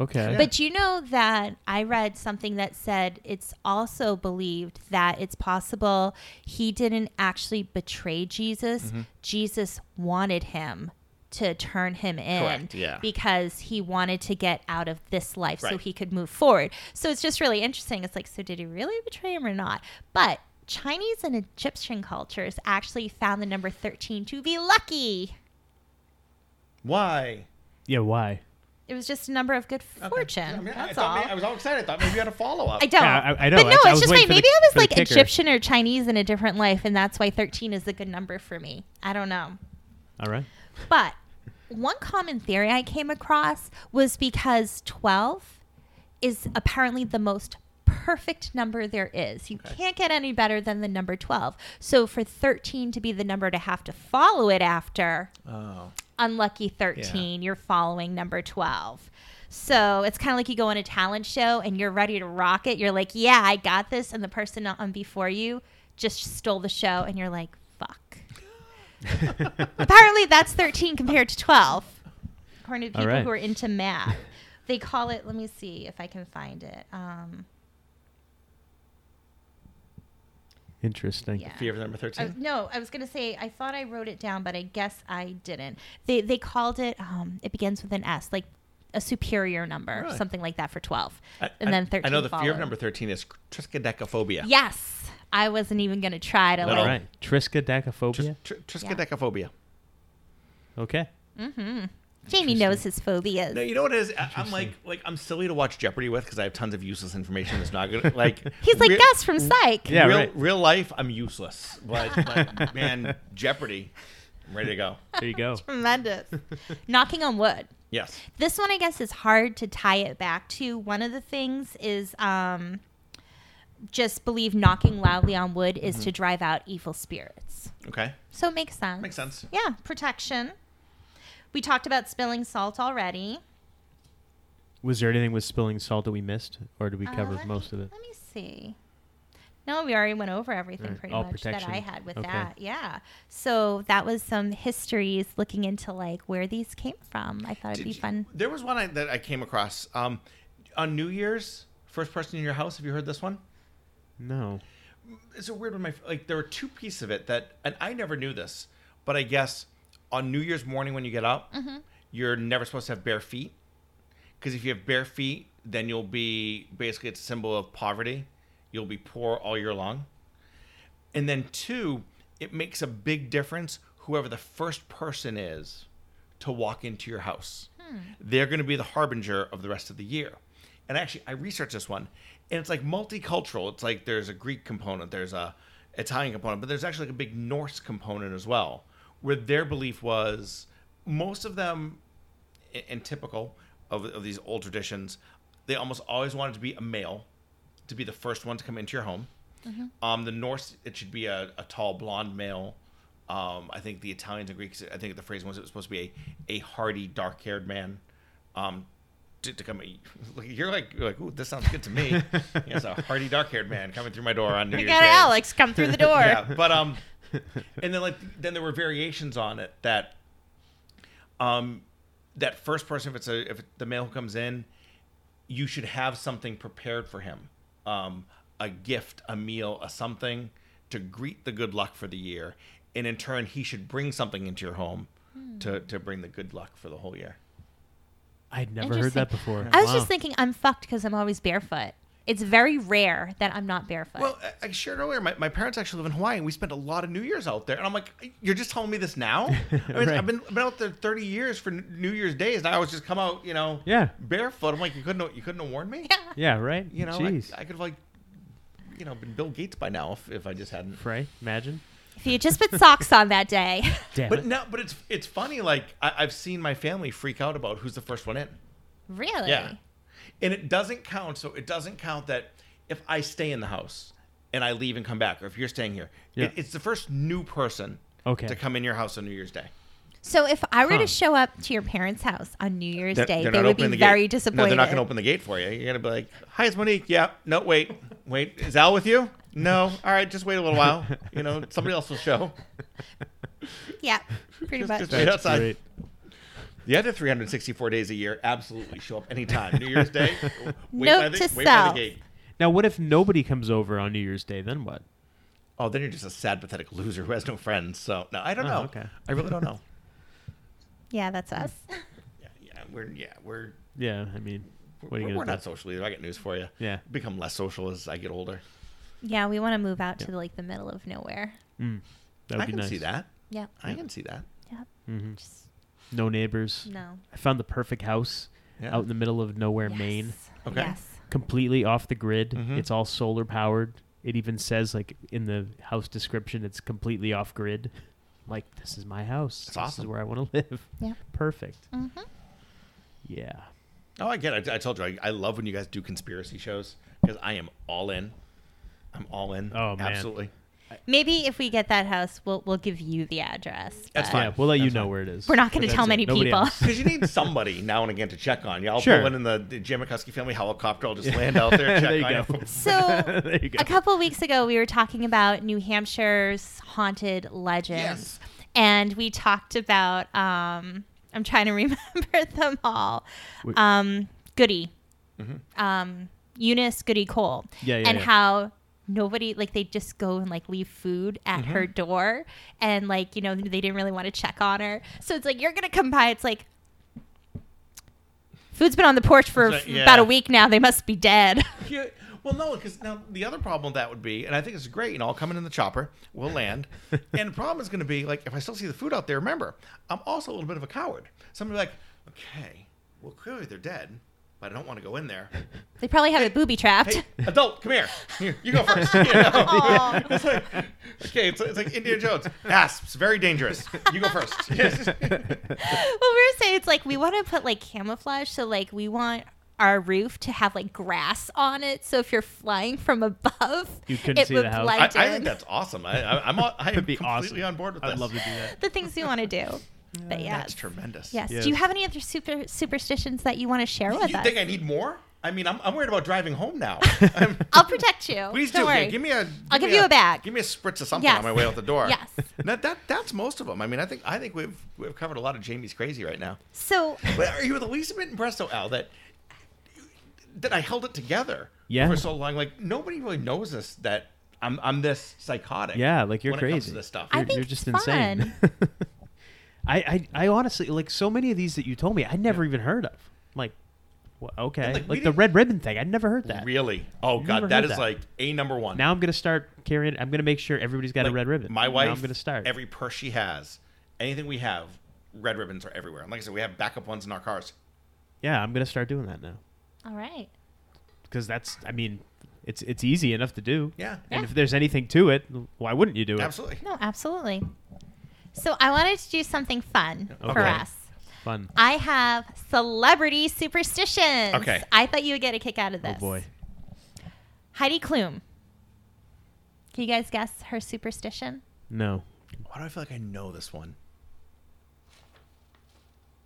Okay But you know that I read something that said it's also believed that it's possible he didn't actually betray Jesus. Mm-hmm. Jesus wanted him to turn him in Correct, yeah. because he wanted to get out of this life so he could move forward. So it's just really interesting. It's like, so did he really betray him or not? But Chinese and Egyptian cultures actually found the number 13 to be lucky. Why? yeah why It was just a number of good Okay. fortune. I, mean, That's thought all. may- I was all excited. I thought maybe you had a follow up. I don't. Yeah, I- I know. But no, I it's was just waiting like the- maybe I was like. Egyptian or Chinese in a different life, and that's why 13 is a good number for me. I don't know. all right But one common theory I came across was because 12 is apparently the most perfect number there is. You can't get any better than the number 12. So for 13 to be the number to have to follow it after, Oh. Unlucky 13, you're following number 12. So it's kind of like you go on a talent show and you're ready to rock it. You're like, yeah, I got this. And the person on before you just stole the show. And you're like, fuck. Apparently that's 13 compared to 12. According to people right. who are into math. They call it, let me see if I can find it. Um, Interesting. yeah. Fear of number I was- 13? no, I was gonna say I thought I wrote it down, but I guess I didn't. They they called it. Um, it begins with an S, like a superior number, Really? something like that for twelve, I- and I- then thirteen. I know the fear of number 13 is triskaidekaphobia. Yes, I wasn't even gonna try to No, All no. like. right. Triskaidekaphobia. Tris- tr- triskaidekaphobia. Okay. Jamie knows his phobias. No, you know what it is? I, I'm like, like I'm silly to watch Jeopardy with because I have tons of useless information that's not good. Like He's like re- Gus from Psych. Yeah, real, right. real life, I'm useless. But, but man, Jeopardy, I'm ready to go. There you go. Tremendous. Knocking on wood. Yes. This one, I guess, is hard to tie it back to. One of the things is um, just believe knocking loudly on wood is Mm-hmm. to drive out evil spirits. Okay. So it makes sense. Makes sense. Yeah, protection. We talked about spilling salt already. Was there anything with spilling salt that we missed, or did we Uh, cover let most me- of it? Let me see. No, we already went over everything Alright, pretty all much that I had with Okay. that. Yeah. So that was some histories looking into like where these came from. I thought it'd be Did you- fun. There was one I, that I came across um, on New Year's. First person in your house. Have you heard this one? No. It's a weird one. My like there were two pieces of it that, and I never knew this, but I guess on New Year's morning when you get up, Mm-hmm. you're never supposed to have bare feet, because if you have bare feet, then you'll be basically it's a symbol of poverty. You'll be poor all year long. And then two, it makes a big difference whoever the first person is to walk into your house. They're going to be the harbinger of the rest of the year. And actually, I researched this one, and it's like multicultural. It's like there's a Greek component, there's a Italian component, but there's actually like a big Norse component as well, where their belief was most of them, and typical of, of these old traditions, they almost always wanted to be a male, to be the first one to come into your home. Um, the Norse, it should be a, a tall blonde male. Um, I think the Italians and Greeks, I think the phrase was it was supposed to be a, a hardy, dark haired man. Um, to, to come, you're like, you're like, ooh, this sounds good to me. Yes, a hardy, dark haired man coming through my door on New We Year's got Day. Alex come through the door. Yeah, but um, and then like then there were variations on it that, um, that first person if it's a if the male who comes in, you should have something prepared for him, um, a gift, a meal, a something to greet the good luck for the year, and in turn he should bring something into your home to to bring the good luck for the whole year. I'd never heard that before. I was Wow. just thinking I'm fucked because I'm always barefoot. It's very rare that I'm not barefoot. Well, I- I shared earlier. My, my parents actually live in Hawaii, and we spent a lot of New Year's out there. And I'm like, "You're just telling me this now?" I mean, Right. I've been, been out there 30 years for New Year's days, and I always just come out, you know, Yeah. barefoot. I'm like, you couldn't, have- you couldn't have warned me. yeah. Yeah, right? You know, I, Jeez. I could have like, you know, been Bill Gates by now if, if I just hadn't. Frey, imagine. If you just put socks on that day. Damn But it. no, but it's it's funny. Like I, I've seen my family freak out about who's the first one in. really? Yeah. And it doesn't count. So it doesn't count that if I stay in the house and I leave and come back, or if you're staying here, Yeah. it, it's the first new person Okay. to come in your house on New Year's Day. So if I were Huh. to show up to your parents' house on New Year's They're- Day, they're they would be the very gate. disappointed. No, they're not going to open the gate for you. You're going to be like, "Hi, it's Monique." Yeah. No, wait, wait. Is Al with you? No. All right, just wait a little while. You know, somebody else will show. Yeah, pretty Just- much. just wait That's outside. great. The other 364 days a year, absolutely show up anytime. New Year's Day, wait, Note by, the, to wait by the self. gate. Now, what if nobody comes over on New Year's Day? Then what? Oh, then you're just a sad, pathetic loser who has no friends. So no, I don't Oh, know. okay. I really don't know. Yeah, that's us. yeah, yeah, we're yeah we're Yeah, I mean, what are we're, you we're going to not social either. I got news for you. Yeah. become less social as I get older. Yeah, we want to move out to like the middle of nowhere. Mm, that would I be can nice. see that. Yep. I can see that. Yep. hmm Just No neighbors. no. I found the perfect house Yeah. out in the middle of nowhere, Yes. Maine. Okay. Yes. Completely off the grid. Mhm. It's all solar powered. It even says like in the house description, it's completely off grid. Like this is my house. That's this awesome. is where I want to live. Yeah. Perfect. Mm-hmm. Yeah. Oh, I get it. I, I told you, I, I love when you guys do conspiracy shows because I am all in. I'm all in. Oh, man. absolutely. Maybe if we get that house, we'll we'll give you the address. That's fine. Yeah, we'll let you That's know fine. where it is. We're not going But to tell that's many it. Nobody people. else. Because you need somebody now and again to check on you. I'll Sure. pull in in the, the Jamitkowski family helicopter. I'll just land out there, check There you on go. you. So there you go. a couple weeks ago, we were talking about New Hampshire's haunted legends, Yes. and we talked about. Um, I'm trying to remember them all. Wait. Um, Goody, um, Eunice Goody Cole, Mm-hmm. Yeah, yeah, and yeah. how nobody like they just go and like leave food at her Mm-hmm. door, and like you know they didn't really want to check on her, so it's like you're gonna come by. It's like. Food's been on the porch for It's like, f- about a week now. They must be dead. Yeah, well, no, because now the other problem that would be, and I think it's great, you know, I'll come in in the chopper, we'll land, and the problem is going to be, like, if I still see the food out there, remember, I'm also a little bit of a coward. Somebody like, okay, well, clearly they're dead, but I don't want to go in there. They probably have it booby trapped. Hey, adult, come here. Here, you go first. You know? Aw. It's like, okay, it's, it's like Indiana Jones. Asps, very dangerous. You go first. Yes. well, we were saying it's like we want to put like camouflage, so like we want our roof to have like grass on it, so if you're flying from above, You couldn't see would the house. I, I think that's awesome. I, I, I'm, I am That'd be completely awesome. on board with I'd love to do that. the things we want to do. But yeah, That's tremendous. yes. Yes. Do you have any other super superstitions that you want to share with You us? You think I need more? I mean, I'm, I'm worried about driving home now. I'm, I'll protect you. please Don't do. worry. Yeah, give me a. I'll me give you a bag. Give me a spritz of something Yes. on my way out the door. Yes. That, that that's most of them. I mean, I think I think we've we've covered a lot of Jamie's crazy right now. so But are you the least bit impressed, though, Al, that that I held it together Yeah. for so long? Like nobody really knows this that I'm I'm this psychotic. Yeah, like you're when It comes crazy. to this stuff. I You're, think you're just it's insane. I, I I honestly like so many of these that you told me I never even heard of. Like, wha- okay, like, like, we the didn't- red ribbon thing. I'd never heard that. Really? Oh Never God, that heard is that. like a number one. Now I'm gonna start carrying. I'm gonna make sure everybody's got Like, a red ribbon. My Now wife. I'm gonna start. Every purse she has, anything we have, red ribbons are everywhere. And like I said, we have backup ones in our cars. yeah, I'm gonna start doing that now all right. because that's. I mean, it's it's easy enough to do. Yeah. And Yeah. if there's anything to it, why wouldn't you do it? Absolutely. No, absolutely. So I wanted to do something fun for us. Fun. I have celebrity superstitions. Okay. I thought you would get a kick out of this. Oh boy. Heidi Klum. Can you guys guess her superstition? No. Why do I feel like I know this one?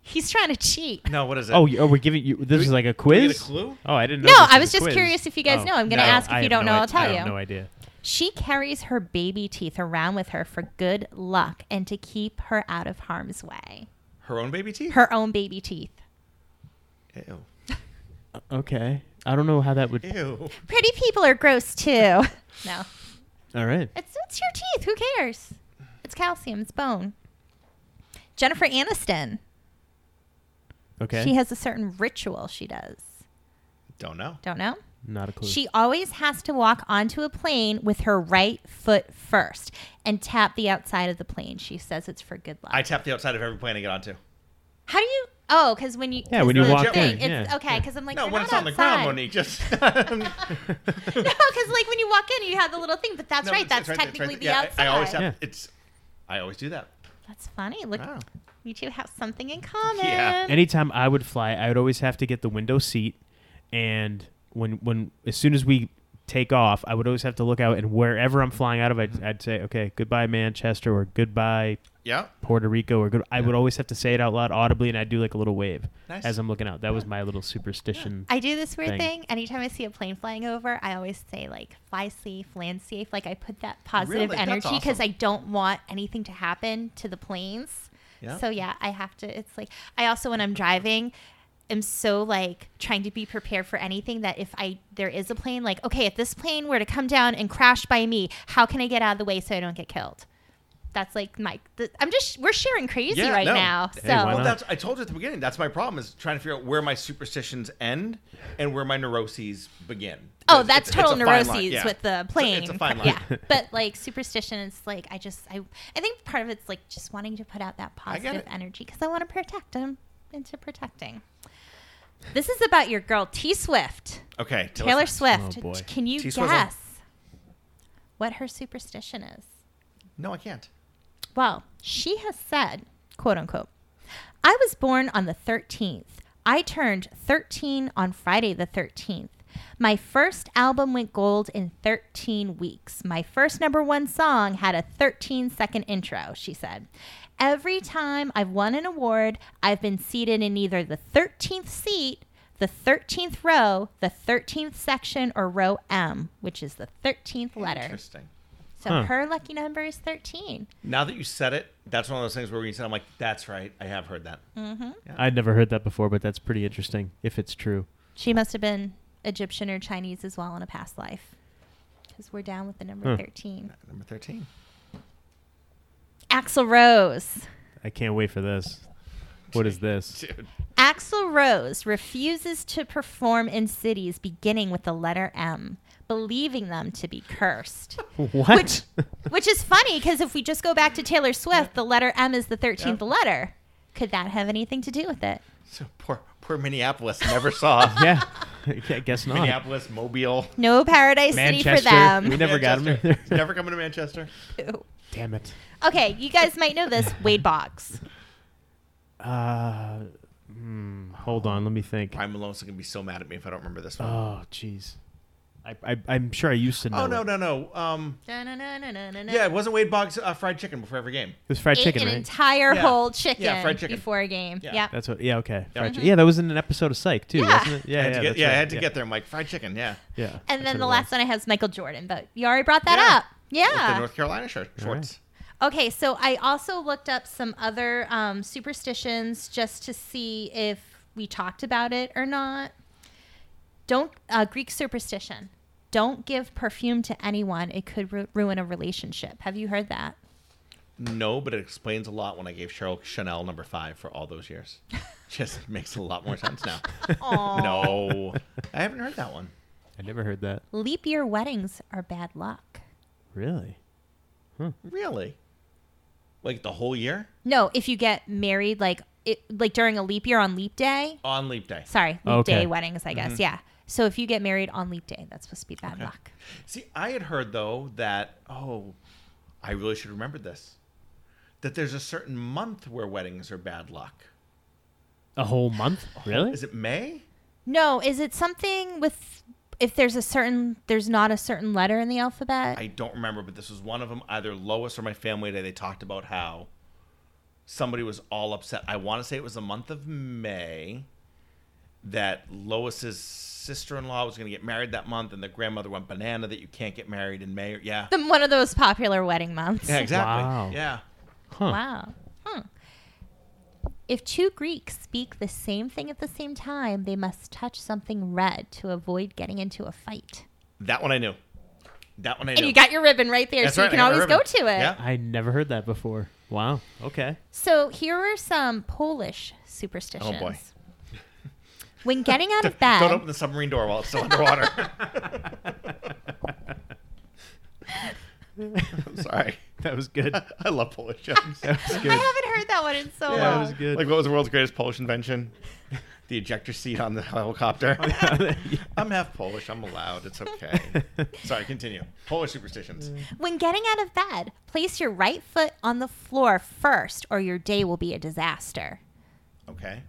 He's trying to cheat. No, what is it? Oh, you- oh, we're giving you. This we- is like a do we get quiz. a clue? Oh, I didn't know. No, this I was was a just quiz. curious if you guys Oh, know. I'm going to no, ask I if you have don't no know. i- I'll tell I you. have no idea. She carries her baby teeth around with her for good luck and to keep her out of harm's way. Her own baby teeth? Her own baby teeth. Ew. Uh, okay. I don't know how that would. Ew. Pretty people are gross too. no, All right. it's it's your teeth. Who cares? It's calcium. It's bone. Jennifer Aniston. Okay. She has a certain ritual she does. Don't know. Don't know? Not a clue. She always has to walk onto a plane with her right foot first and tap the outside of the plane. She says it's for good luck. I tap the outside of every plane I get onto. How do you? Oh, because when you yeah, when you walk thing, in, it's yeah, okay. yeah. Because I'm like, no, you're when not it's on the ground, Monique, just. no, because like when you walk in, you have the little thing. But that's No, right. it's- That's it's right there, it's technically right the. Yeah, outside. I, I always have. Yeah. It's. I always do that. That's funny. Look, Wow. you two have something in common. Yeah. Anytime I would fly, I would always have to get the window seat, and when when as soon as we take off, I would always have to look out, and wherever I'm flying out of, I'd, Mm-hmm. I'd say, okay, goodbye Manchester or goodbye Yeah. Puerto Rico or good. I would always have to say it out loud audibly, and I'd do like a little wave Nice. as I'm looking out. That was my little superstition. I do this weird thing. thing. Anytime I see a plane flying over, I always say like "fly safe, land safe." Like I put that positive Really? Energy because awesome. I don't want anything to happen to the planes. Yeah. So yeah, I have to. It's like I also when I'm driving, am so like trying to be prepared for anything that if I there is a plane, like okay, if this plane were to come down and crash by me, how can I get out of the way so I don't get killed? That's like my. The, I'm just we're sharing crazy Yeah, right no. now. Hey, So why Well, not? that's I told you at the beginning. That's my problem is trying to figure out where my superstitions end and where my neuroses begin. Oh, It's- that's it's- total it's a fine neuroses line, yeah. with the It's a- plane. It's a fine line. Yeah, but like superstition is like I just I I think part of it's like just wanting to put out that I get positive it. energy because I want to protect them into protecting. This is about your girl T Swift, Okay. tell Taylor. Swift. Oh, boy. Can you T-Swizzle. guess what her superstition is? No, I can't. Well, she has said, quote unquote, I was born on the 13th. I turned 13 on Friday the 13th. My first album went gold in 13 weeks. My first number one song had a 13 second intro, she said. Every time I've won an award, I've been seated in either the 13th seat, the 13th row, the 13th section, or row M, which is the 13th letter. Interesting. So Huh. her lucky number is 13. Now that you said it, that's one of those things where you said, I'm like, that's right. I have heard that. Mm-hmm. I'd never heard that before, but that's pretty interesting if it's true. She must have been Egyptian or Chinese as well in a past life. Because we're down with the number Huh. 13. Uh, number 13. Axl Rose. I can't wait for this. What is this? Dude. Axl Rose refuses to perform in cities beginning with the letter M, believing them to be cursed. What? Which, which is funny because if we just go back to Taylor Swift, the letter M is the 13th letter. Could that have anything to do with it? So poor, poor Minneapolis never saw yeah, I guess not. Minneapolis, Mobile. No Paradise City for Manchester. them. We never got him Manchester. either. never coming to Manchester. Damn it. Okay, you guys might know this. Wade Boggs. Uh, hmm, hold on. Let me think. Brian Malone's going to be so mad at me if I don't remember this one. Oh, jeez. I, I, I'm sure I used to know. oh, no, it. no, no. Um, yeah, it wasn't Wade Boggs uh, fried chicken before every game. It was fried Ate chicken, an right? entire Yeah. whole chicken, Yeah, fried chicken. before a game. Yeah. Yeah. That's what. Yeah. Okay. Yeah. Fried chi- yeah, that was in an episode of Psych too, Yeah. wasn't it? Yeah. I had yeah. to get, that's yeah, I right. had to yeah. get there. I'm like, fried chicken, yeah. Yeah. And that's then what the it last one I have is Michael Jordan, but you already brought that Yeah. up. With the Yeah. North Carolina shirt, All right. shorts. Okay, so I also looked up some other um, superstitions just to see if we talked about it or not. Don't uh, Greek superstition. Don't give perfume to anyone; it could ru- ruin a relationship. Have you heard that? No, but it explains a lot when I gave Cheryl Chanel number five for all those years. Just makes a lot more sense now. No, I haven't heard that one. I never heard that. Leap year weddings are bad luck. Really? Hmm. Really? Like the whole year No, if you get married like it, like during a leap year on leap day. on leap day. Sorry, leap Okay. day weddings, I guess. Mm-hmm. Yeah. So if you get married on leap day, that's supposed to be bad luck. See, I had heard though that oh, I really should remember this. That there's a certain month where weddings are bad luck. A whole month? Really? Is it May? No, is it something with if there's a certain there's not a certain letter in the alphabet? I don't remember, but this was one of them. Either Lois or my family day. They talked about how somebody was all upset. I want to say it was the month of May that Lois's sister-in-law was going to get married that month, and the grandmother went banana that you can't get married in May. Yeah, the, one of those popular wedding months. yeah, exactly. Wow. Yeah, Huh. Wow. Hmm. If two Greeks speak the same thing at the same time, they must touch something red to avoid getting into a fight. that one I knew. That one I knew. And you got your ribbon right there, That's so right, you can I got my always go to it. Yeah. I never heard that before. Wow. Okay. So here are some Polish superstitions. Oh, boy. When getting out of bed, Don't open the submarine door while it's still underwater. I'm sorry. That was good. I love Polish jokes. That was I haven't heard that one in so Yeah, that was good. Like what was the world's greatest Polish invention? The ejector seat on the helicopter. I'm half Polish. I'm allowed. It's okay. Sorry, continue. Polish superstitions. Mm. When getting out of bed, place your right foot on the floor first, or your day will be a disaster. Okay.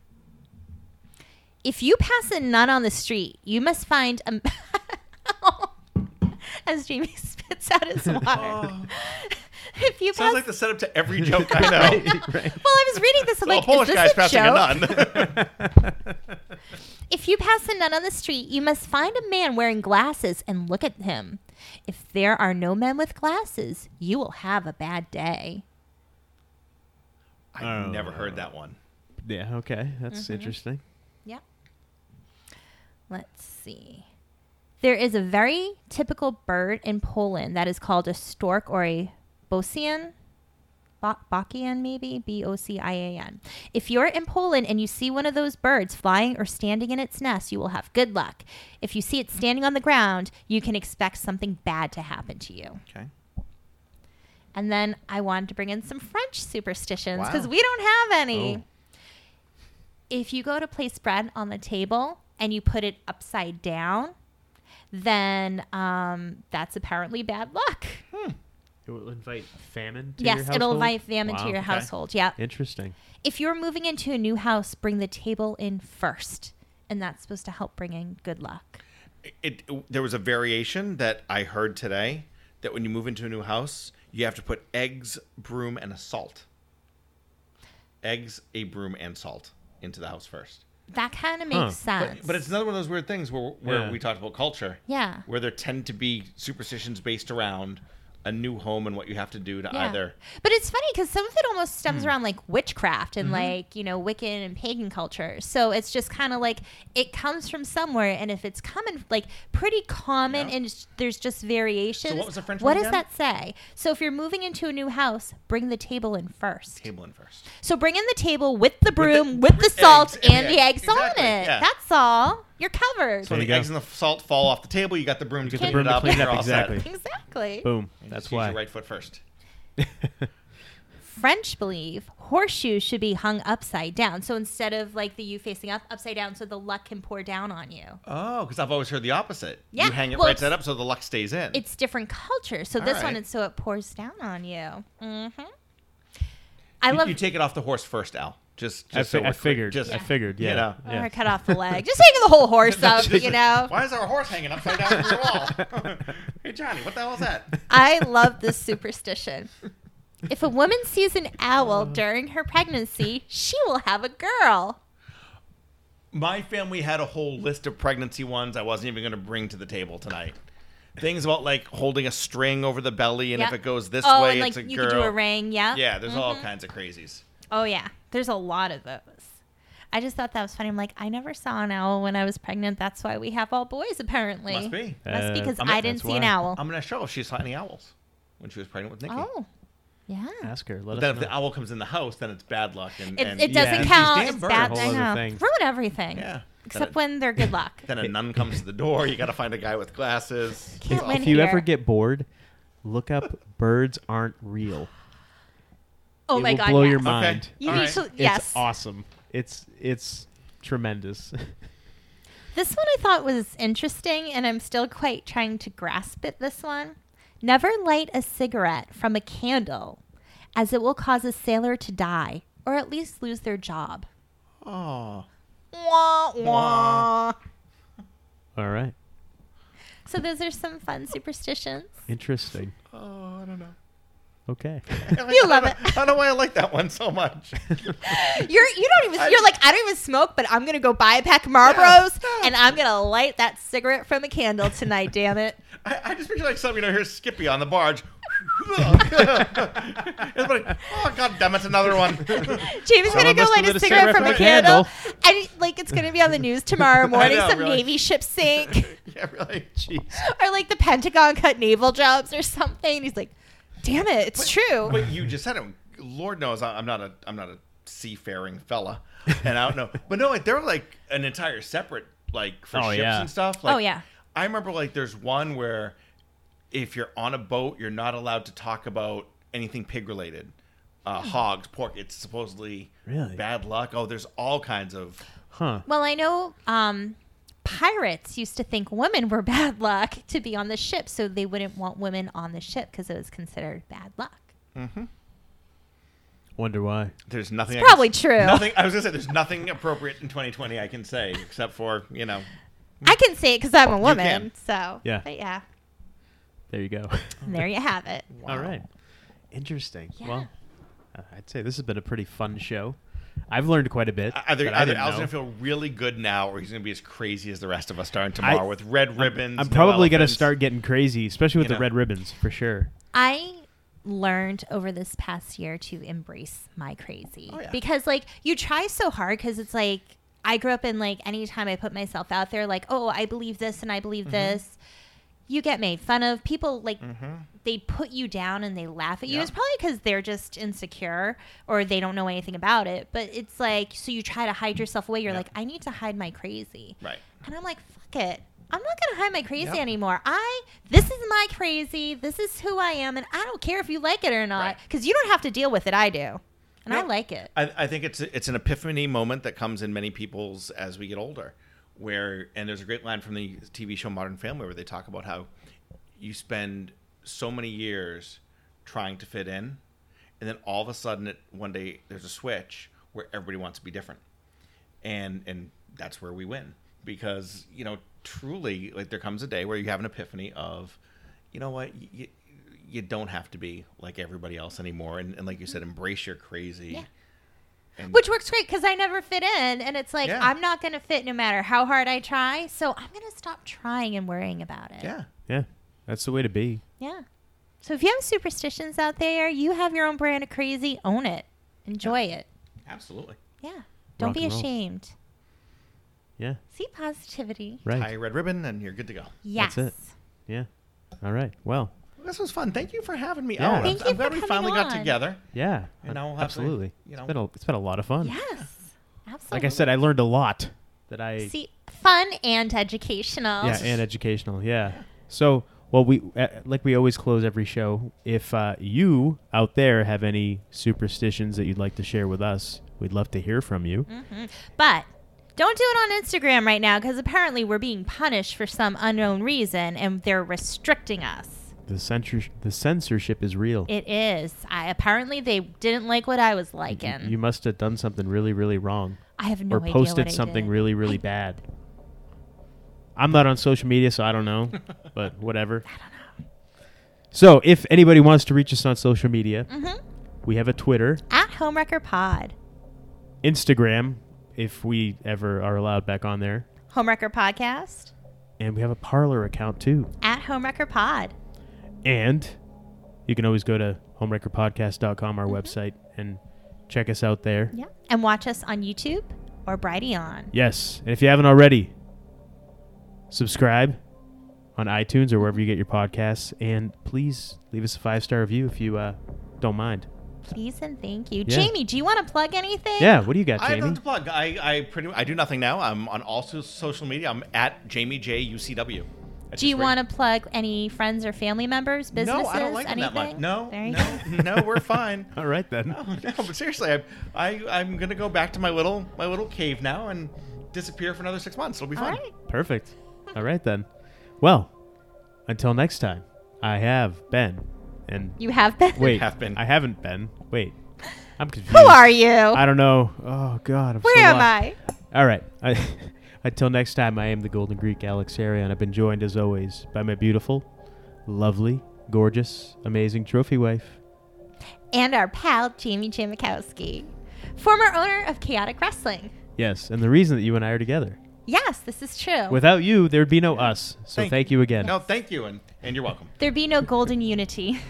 If you pass a nun on the street, you must find a. As Jamie spits out his water. if you pass, Oh. Sounds like the setup to every joke I know. right, right. well, I was reading this. I'm Well, like, a Polish is guy's a passing joke? a nun. If you pass a nun on the street, you must find a man wearing glasses and look at him. If there are no men with glasses, you will have a bad day. I've Oh. never heard that one. Yeah. Okay. That's Mm-hmm. interesting. Yeah. Let's see. There is a very typical bird in Poland that is called a stork or a bocian. Bo- Bocian, maybe? B O C I A N. If you're in Poland and you see one of those birds flying or standing in its nest, you will have good luck. If you see it standing on the ground, you can expect something bad to happen to you. Okay. And then I wanted to bring in some French superstitions because Wow. we don't have any. Oh. If you go to place bread on the table and you put it upside down, then um, that's apparently bad luck. It will invite famine to yes, your it'll invite famine to your okay. household. Yeah. Interesting. If you're moving into a new house, bring the table in first, and that's supposed to help bring in good luck. it, there was a variation that I heard today that when you move into a new house, you have to put eggs, broom, and a salt. Eggs, a broom, and salt into the house first. That kind of makes Huh. sense. But, but it's another one of those weird things where, where Yeah. we talked about culture. Yeah. Where there tend to be superstitions based around a new home and what you have to do to Yeah. either. But it's funny because some of it almost stems Hmm. around like witchcraft Mm-hmm. and like, you know, Wiccan and pagan culture. So it's just kind of like it comes from somewhere. And if it's coming like pretty common Yeah. and there's just variations. what was the French What one does again? that say? So if you're moving into a new house, bring the table in first. Table in first. So bring in the table with the broom, with the, with salt, eggs, and the yeah, eggs exactly, on it. yeah. That's all. You're covered. So There when you the go. eggs and the salt fall off the table, you got the broom to get the clean broom it to up. clean it you're up, all set. exactly. exactly. Boom. You That's just use why. your right foot first. French believe horseshoes should be hung upside down. So instead of like the U facing up, upside down, so the luck can pour down on you. Oh, because I've always heard the opposite. Yeah, You hang it well, right it's- side up so the luck stays in. It's different culture. So All this one, right. it's so it pours down on you. Mm-hmm. I you, love. you take it off the horse first, Al. Just, just I, fi- we're I figured. Just I figured. Yeah. you know. or cut off the leg. Just hang the whole horse up, you know. Why is there a horse hanging upside down from the wall? hey, Johnny, what the hell is that? I love this superstition. If a woman sees an owl uh. during her pregnancy, she will have a girl. My family had a whole list of pregnancy ones I wasn't even going to bring to the table tonight. Things about like holding a string over the belly, and if it goes this oh, way, and like it's a you girl. could do a ring, yeah. Yeah, there's all mm-hmm. kinds of crazies. Oh yeah, there's a lot of those. I just thought that was funny. I'm like, I never saw an owl when I was pregnant. That's why we have all boys, apparently. Must be. Must be Uh, because I'm- I didn't that's see an why. owl. I'm going to show if she saw any owls when she was pregnant with Nikki. oh, yeah. Ask her. Let But us then if know. the owl comes in the house, then it's bad luck. And, It, and it doesn't Yeah. Count. damn It's birds. bad. A whole I other know. thing. Ruin everything. Yeah. Except then, when they're good luck. then a nun comes to the door. You got to find a guy with glasses. Can't It's win if you here. ever get bored, look up "birds aren't real." Oh it my will god, blow yes. your mind. You All need right. to. It's Yes. awesome. It's it's tremendous. This one I thought was interesting, and I'm still quite trying to grasp it. This one. Never light a cigarette from a candle, as it will cause a sailor to die or at least lose their job. Oh. Wah, wah. All right. So those are some fun superstitions. Interesting. Oh, I don't know. Okay. You love it. I don't know why I like that one so much. You're you don't even you're like I don't even smoke, but I'm gonna go buy a pack of Marlboros and I'm gonna light that cigarette from a candle tonight. damn it! I, I just picture like something, you know, here's Skippy on the barge. it's like, oh, god damn it, another one. Jamie's gonna go light lit a a cigarette cigarette from from a a candle, candle. and like it's gonna be on the news tomorrow morning. know, some really. Navy ship sink, yeah, really. Jeez. or like the Pentagon cut naval jobs or something. He's like, damn it, it's true. But you just said it. Lord knows I- I'm not a I'm not a seafaring fella, and I don't know. But no, like they're like an entire separate like for Oh, ships yeah. and stuff. Like, Oh, yeah. I remember like there's one where if you're on a boat, you're not allowed to talk about anything pig related. Uh, hogs, pork. It's supposedly Really? bad luck. Oh, there's all kinds of Huh. Well, I know um, pirates used to think women were bad luck to be on the ship, so they wouldn't want women on the ship because it was considered bad luck. Hmm. Wonder why. There's nothing. It's I can probably s- true. Nothing. I was gonna say there's nothing appropriate in 2020 I can say except for you know. I can say it because I'm a woman. So Yeah. but yeah, There you go. there you have it. All right. Interesting. Yeah. Well, uh, I'd say this has been a pretty fun show. I've learned quite a bit. Either, I either Al's gonna feel really good now, or he's gonna be as crazy as the rest of us starting tomorrow with red ribbons. I'm no probably gonna start getting crazy, especially with You the know. red ribbons for sure. I learned over this past year to embrace my crazy Oh, yeah. because like you try so hard because it's like I grew up in like anytime I put myself out there like oh I believe this and I believe Mm-hmm. this you get made fun of people like mm-hmm. they put you down and they laugh at you Yeah. it's probably because they're just insecure or they don't know anything about it but it's like so you try to hide yourself away you're Yeah. like I need to hide my crazy Right. and I'm like, fuck it. I'm not gonna hide my crazy Yep. anymore. I this is my crazy. This is who I am, and I don't care if you like it or not, Right. because you don't have to deal with it. I do, and I like it. I, I think it's it's an epiphany moment that comes in many people's as we get older, where and there's a great line from the TV show Modern Family where they talk about how you spend so many years trying to fit in, and then all of a sudden it, one day there's a switch where everybody wants to be different, and and that's where we win because you know truly like there comes a day where you have an epiphany of, you know what, you, you don't have to be like everybody else anymore, and, and like you said, embrace your crazy. Yeah. And Which works great because I never fit in, and it's like Yeah. I'm not going to fit no matter how hard I try. So I'm going to stop trying and worrying about it. yeah, Yeah, that's the way to be. Yeah. So if you have superstitions out there, you have your own brand of crazy. Own it. Enjoy it. absolutely. Yeah. Don't Rock be ashamed. Yeah, See positivity. right. Tie a red ribbon, and you're good to go. Yes. That's it. Yeah. All right. Well, This was fun. Thank you for having me. Yeah. out. Thank I'm, you I'm glad we coming finally got together. yeah. And now we'll have to, absolutely. you know- it's been a it's been a lot of fun. Yes. Absolutely. Like I said, I learned a lot that I See, fun and educational. yeah and educational. Yeah. So well, we uh, like we always close every show. If uh, you out there have any superstitions that you'd like to share with us, we'd love to hear from you. Mm-hmm. But don't do it on Instagram right now because apparently we're being punished for some unknown reason and they're restricting us. The censor the censorship is real. It is. I apparently they didn't like what I was liking. you must have done something really really wrong. I have no or idea posted what I something did. really really bad. I'm not on social media, so I don't know, but whatever. I don't know. So, if anybody wants to reach us on social media, Mhm. we have a Twitter, At Homewrecker Pod. Instagram, if we ever are allowed back on there, Homewrecker Podcast. and we have a Parler account too. At Homewrecker Pod. And you can always go to homewreckerpodcast.com, our Mm-hmm. website, and check us out there. Yeah. And watch us on YouTube or Brighteon. Yes, and if you haven't already, subscribe on iTunes or wherever you get your podcasts, and please leave us a five star review if you uh, don't mind. Please and thank you. Yeah. Jamie, do you want to plug anything? Yeah, what do you got, Jamie? I have Jamie? to plug. I, I pretty I do nothing now. I'm on all social media. I'm at Jamie J UCW. That's Do you want to plug any friends or family members, businesses, No, I don't like them anything? that much. No, no, no. We're fine. All right then. No, no, but seriously, I, I I'm gonna go back to my little my little cave now and disappear for another six months. It'll be All fun. right. Perfect. All right then. Well, until next time, I have been, and You have been? wait, Have been. I haven't been. Wait, I'm confused. Who are you? I don't know. Oh God, I'm Where so am lost. I? All right. I, until next time, I am the Golden Greek Alex Arion. I've been joined, as always, by my beautiful, lovely, gorgeous, amazing trophy wife. And our pal, Jamie Jamitkowski, former owner of Chaotic Wrestling. Yes, and the reason that you and I are together. Yes, this is true. Without you, there'd be no us. So Thank thank, you again. No, thank you, and and you're welcome. There'd be no golden unity.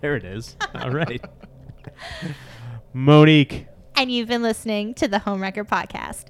There it is. All right. Monique. and you've been listening to the Homewrecker Podcast.